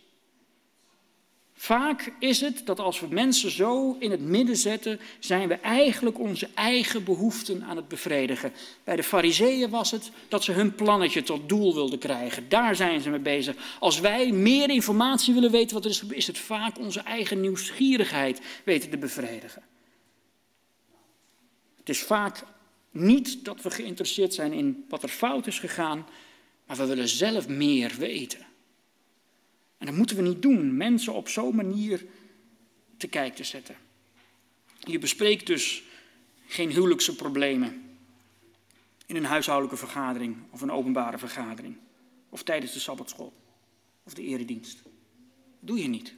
Vaak is het dat als we mensen zo in het midden zetten, zijn we eigenlijk onze eigen behoeften aan het bevredigen. Bij de fariseeën was het dat ze hun plannetje tot doel wilden krijgen. Daar zijn ze mee bezig. Als wij meer informatie willen weten wat er is, is het vaak onze eigen nieuwsgierigheid weten te bevredigen. Het is vaak niet dat we geïnteresseerd zijn in wat er fout is gegaan, maar we willen zelf meer weten. En dat moeten we niet doen, mensen op zo'n manier te kijk te zetten. Je bespreekt dus geen huwelijkse problemen in een huishoudelijke vergadering of een openbare vergadering of tijdens de sabbatschool of de eredienst. Doe je niet.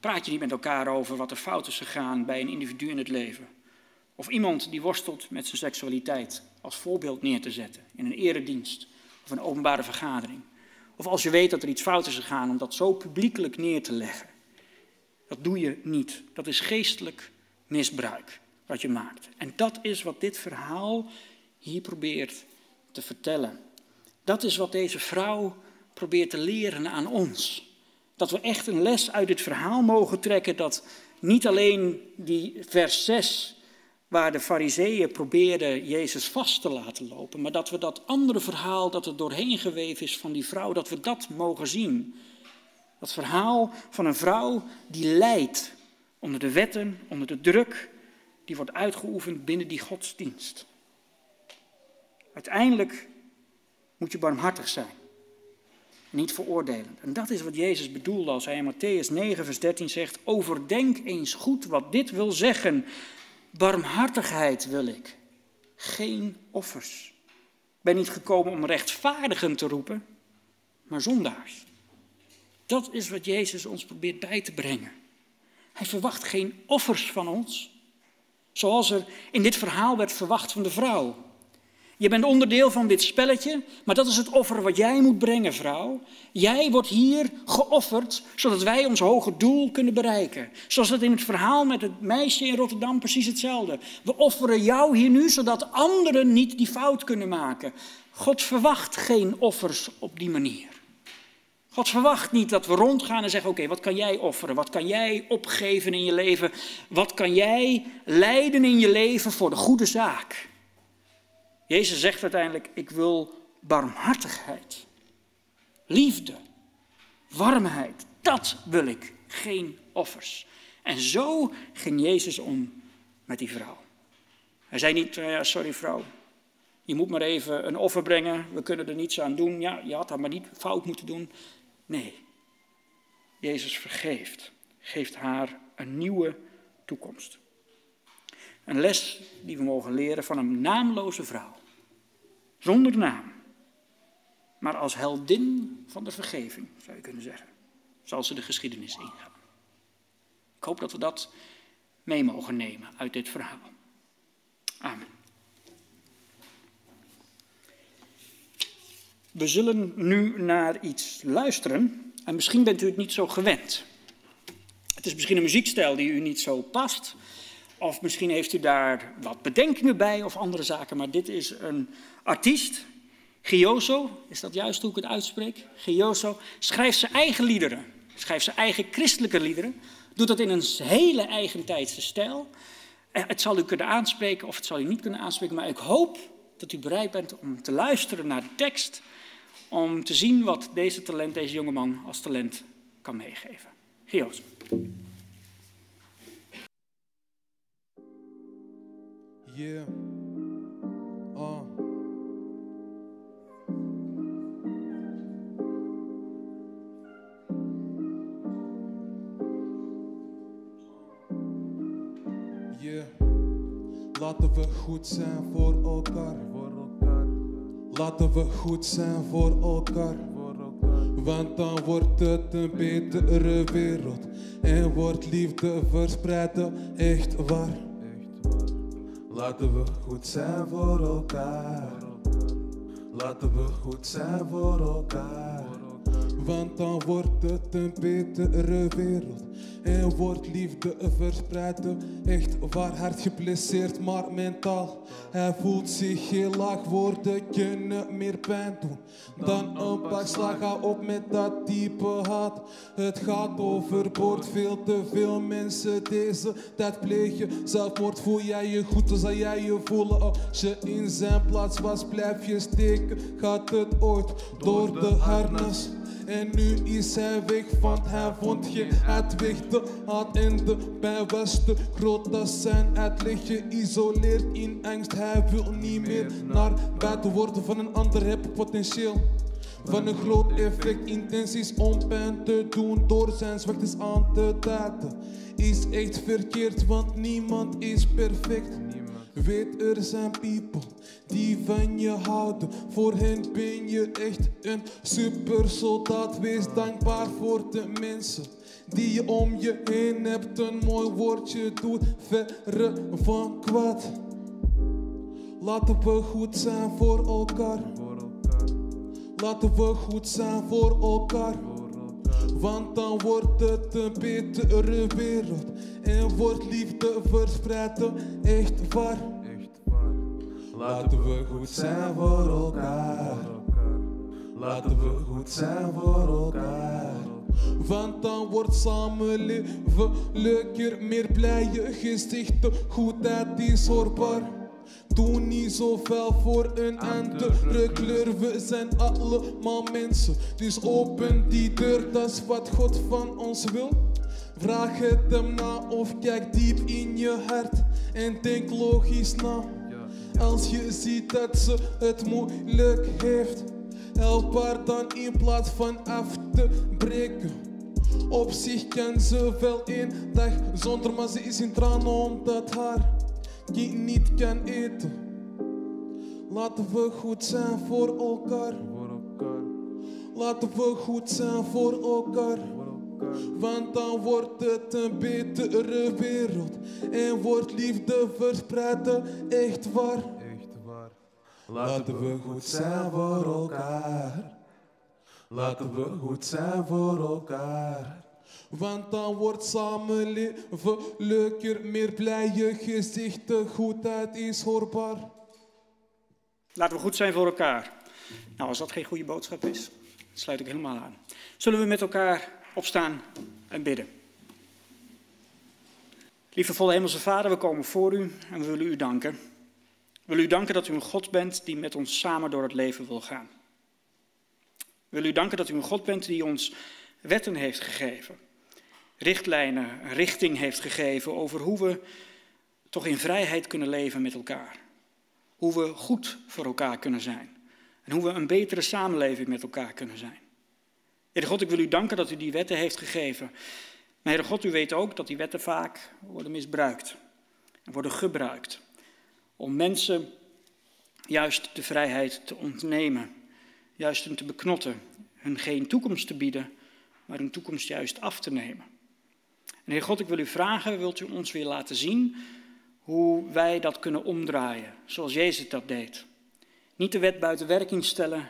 Praat je niet met elkaar over wat er fout is gegaan bij een individu in het leven. Of iemand die worstelt met zijn seksualiteit als voorbeeld neer te zetten in een eredienst of een openbare vergadering. Of als je weet dat er iets fout is gegaan, om dat zo publiekelijk neer te leggen. Dat doe je niet. Dat is geestelijk misbruik wat je maakt. En dat is wat dit verhaal hier probeert te vertellen. Dat is wat deze vrouw probeert te leren aan ons. Dat we echt een les uit dit verhaal mogen trekken dat niet alleen die vers 6 waar de fariseeën probeerden Jezus vast te laten lopen, maar dat we dat andere verhaal dat er doorheen geweven is van die vrouw, dat we dat mogen zien. Dat verhaal van een vrouw die lijdt onder de wetten, onder de druk die wordt uitgeoefend binnen die godsdienst. Uiteindelijk moet je barmhartig zijn, niet veroordelend. En dat is wat Jezus bedoelde als hij in Matthäus 9, vers 13 zegt: Overdenk eens goed wat dit wil zeggen. Barmhartigheid wil ik, geen offers. Ik ben niet gekomen om rechtvaardigen te roepen, maar zondaars. Dat is wat Jezus ons probeert bij te brengen. Hij verwacht geen offers van ons, zoals er in dit verhaal werd verwacht van de vrouw. Je bent onderdeel van dit spelletje, maar dat is het offer wat jij moet brengen, vrouw. Jij wordt hier geofferd, zodat wij ons hoge doel kunnen bereiken. Zoals het in het verhaal met het meisje in Rotterdam precies hetzelfde. We offeren jou hier nu, zodat anderen niet die fout kunnen maken. God verwacht geen offers op die manier. God verwacht niet dat we rondgaan en zeggen: Oké, wat kan jij offeren? Wat kan jij opgeven in je leven? Wat kan jij leiden in je leven voor de goede zaak? Jezus zegt uiteindelijk: Ik wil barmhartigheid, liefde, warmheid. Dat wil ik, geen offers. En zo ging Jezus om met die vrouw. Hij zei niet: ja, Sorry vrouw, je moet maar even een offer brengen. We kunnen er niets aan doen. Ja, je had dat maar niet fout moeten doen. Nee, Jezus vergeeft, geeft haar een nieuwe toekomst. Een les die we mogen leren van een naamloze vrouw, zonder naam, maar als heldin van de vergeving, zou je kunnen zeggen, zal ze de geschiedenis ingaan. Ik hoop dat we dat mee mogen nemen uit dit verhaal. Amen. We zullen nu naar iets luisteren en misschien bent u het niet zo gewend. Het is misschien een muziekstijl die u niet zo past, of misschien heeft u daar wat bedenkingen bij of andere zaken, maar dit is een artiest, Gioso, is dat juist hoe ik het uitspreek? Gioso schrijft zijn eigen liederen, schrijft zijn eigen christelijke liederen, doet dat in een hele eigentijdse stijl. Eh, het zal u kunnen aanspreken of het zal u niet kunnen aanspreken, maar ik hoop dat u bereid bent om te luisteren naar de tekst om te zien wat deze talent, deze jongeman als talent kan meegeven. Gios. Yeah. Yeah. Laten we goed zijn voor elkaar. Voor elkaar. Laten we goed zijn voor elkaar. Voor elkaar. Want dan wordt het een betere wereld. En wordt liefde verspreiden, echt waar. Echt waar. Laten we goed zijn voor elkaar. Laten we Want dan wordt het een betere wereld. En wordt liefde verspreid. Echt waar hard geblesseerd, maar mentaal. Hij voelt zich heel laag, woorden kunnen meer pijn doen. Dan een paar slag, ga op met dat diepe haat. Het gaat overboord, veel te veel mensen deze tijd plegen. Zelfmoord voel jij je goed, dan zal jij je voelen. Als je in zijn plaats was, blijf je steken. Gaat het ooit door de harnas? En nu is hij weg, want hij vond geen uitweg. Haat en de te groot. Dat zijn uitleg geïsoleerd in angst. Hij wil niet meer naar buiten worden van een ander. Heb potentieel. Van een groot effect, intenties om pijn te doen door zijn zwaktes aan te duiden. Is echt verkeerd, want niemand is perfect. Weet er zijn people die van je houden. Voor hen ben je echt een super soldaat. Wees dankbaar voor de mensen die je om je heen hebt. Een mooi woordje doet verre van kwaad. Laten we goed zijn voor elkaar. Laten we goed zijn voor elkaar. Want dan wordt het een betere wereld. En wordt liefde verspreid, echt waar. Laten we goed zijn voor elkaar. Laten we goed zijn voor elkaar. Want dan wordt samenleven leuker, meer blije gezichten. Goedheid is hoorbaar. Doe niet zoveel voor een andere kleur. We zijn allemaal mensen. Dus open die deur, dat is wat God van ons wil. Vraag het hem na of kijk diep in je hart en denk logisch na. Als je ziet dat ze het moeilijk heeft, help haar dan in plaats van af te breken. Op zich kan ze wel één dag zonder, maar ze is in tranen omdat haar kind niet kan eten. Laten we goed zijn voor elkaar. Laten we goed zijn voor elkaar. Want dan wordt het een betere wereld. En wordt liefde waar. Echt waar. Laten we goed zijn voor elkaar. Laten we goed zijn voor elkaar. Want dan wordt samenleven leuker, meer blije gezichten, goedheid is hoorbaar. Laten we goed zijn voor elkaar. Nou, als dat geen goede boodschap is, sluit ik helemaal aan. Zullen we met elkaar opstaan en bidden? Lieve volle hemelse Vader, we komen voor u en we willen u danken. We willen u danken dat u een God bent die met ons samen door het leven wil gaan. We willen u danken dat u een God bent die ons wetten heeft gegeven. Richtlijnen, richting heeft gegeven over hoe we toch in vrijheid kunnen leven met elkaar. Hoe we goed voor elkaar kunnen zijn. En hoe we een betere samenleving met elkaar kunnen zijn. Heer God, ik wil u danken dat u die wetten heeft gegeven. Maar Heer God, u weet ook dat die wetten vaak worden misbruikt. En worden gebruikt. Om mensen juist de vrijheid te ontnemen. Juist hun te beknotten. Hun geen toekomst te bieden, maar hun toekomst juist af te nemen. En Heer God, ik wil u vragen, wilt u ons weer laten zien hoe wij dat kunnen omdraaien, zoals Jezus dat deed. Niet de wet buiten werking stellen,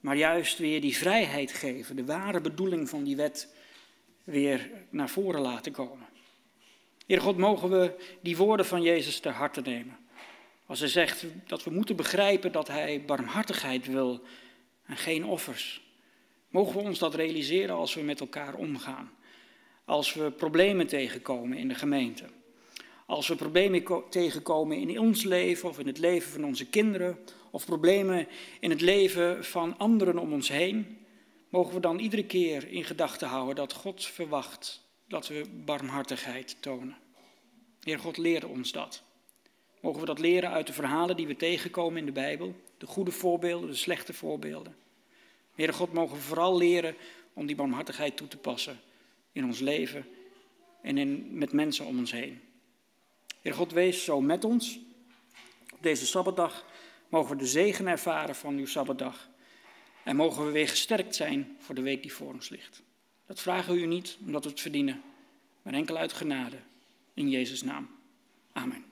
maar juist weer die vrijheid geven, de ware bedoeling van die wet weer naar voren laten komen. Heer God, mogen we die woorden van Jezus ter harte nemen. Als hij zegt dat we moeten begrijpen dat hij barmhartigheid wil en geen offers. Mogen we ons dat realiseren als we met elkaar omgaan. Als we problemen tegenkomen in de gemeente. Als we problemen tegenkomen in ons leven of in het leven van onze kinderen. Of problemen in het leven van anderen om ons heen. Mogen we dan iedere keer in gedachten houden dat God verwacht dat we barmhartigheid tonen. Heer God, leer ons dat. Mogen we dat leren uit de verhalen die we tegenkomen in de Bijbel. De goede voorbeelden, de slechte voorbeelden. Heere God, mogen we vooral leren om die barmhartigheid toe te passen in ons leven en in, met mensen om ons heen. Heer God, wees zo met ons. Op deze Sabbatdag mogen we de zegen ervaren van uw Sabbatdag. En mogen we weer gesterkt zijn voor de week die voor ons ligt. Dat vragen we u niet omdat we het verdienen, maar enkel uit genade. In Jezus' naam. Amen.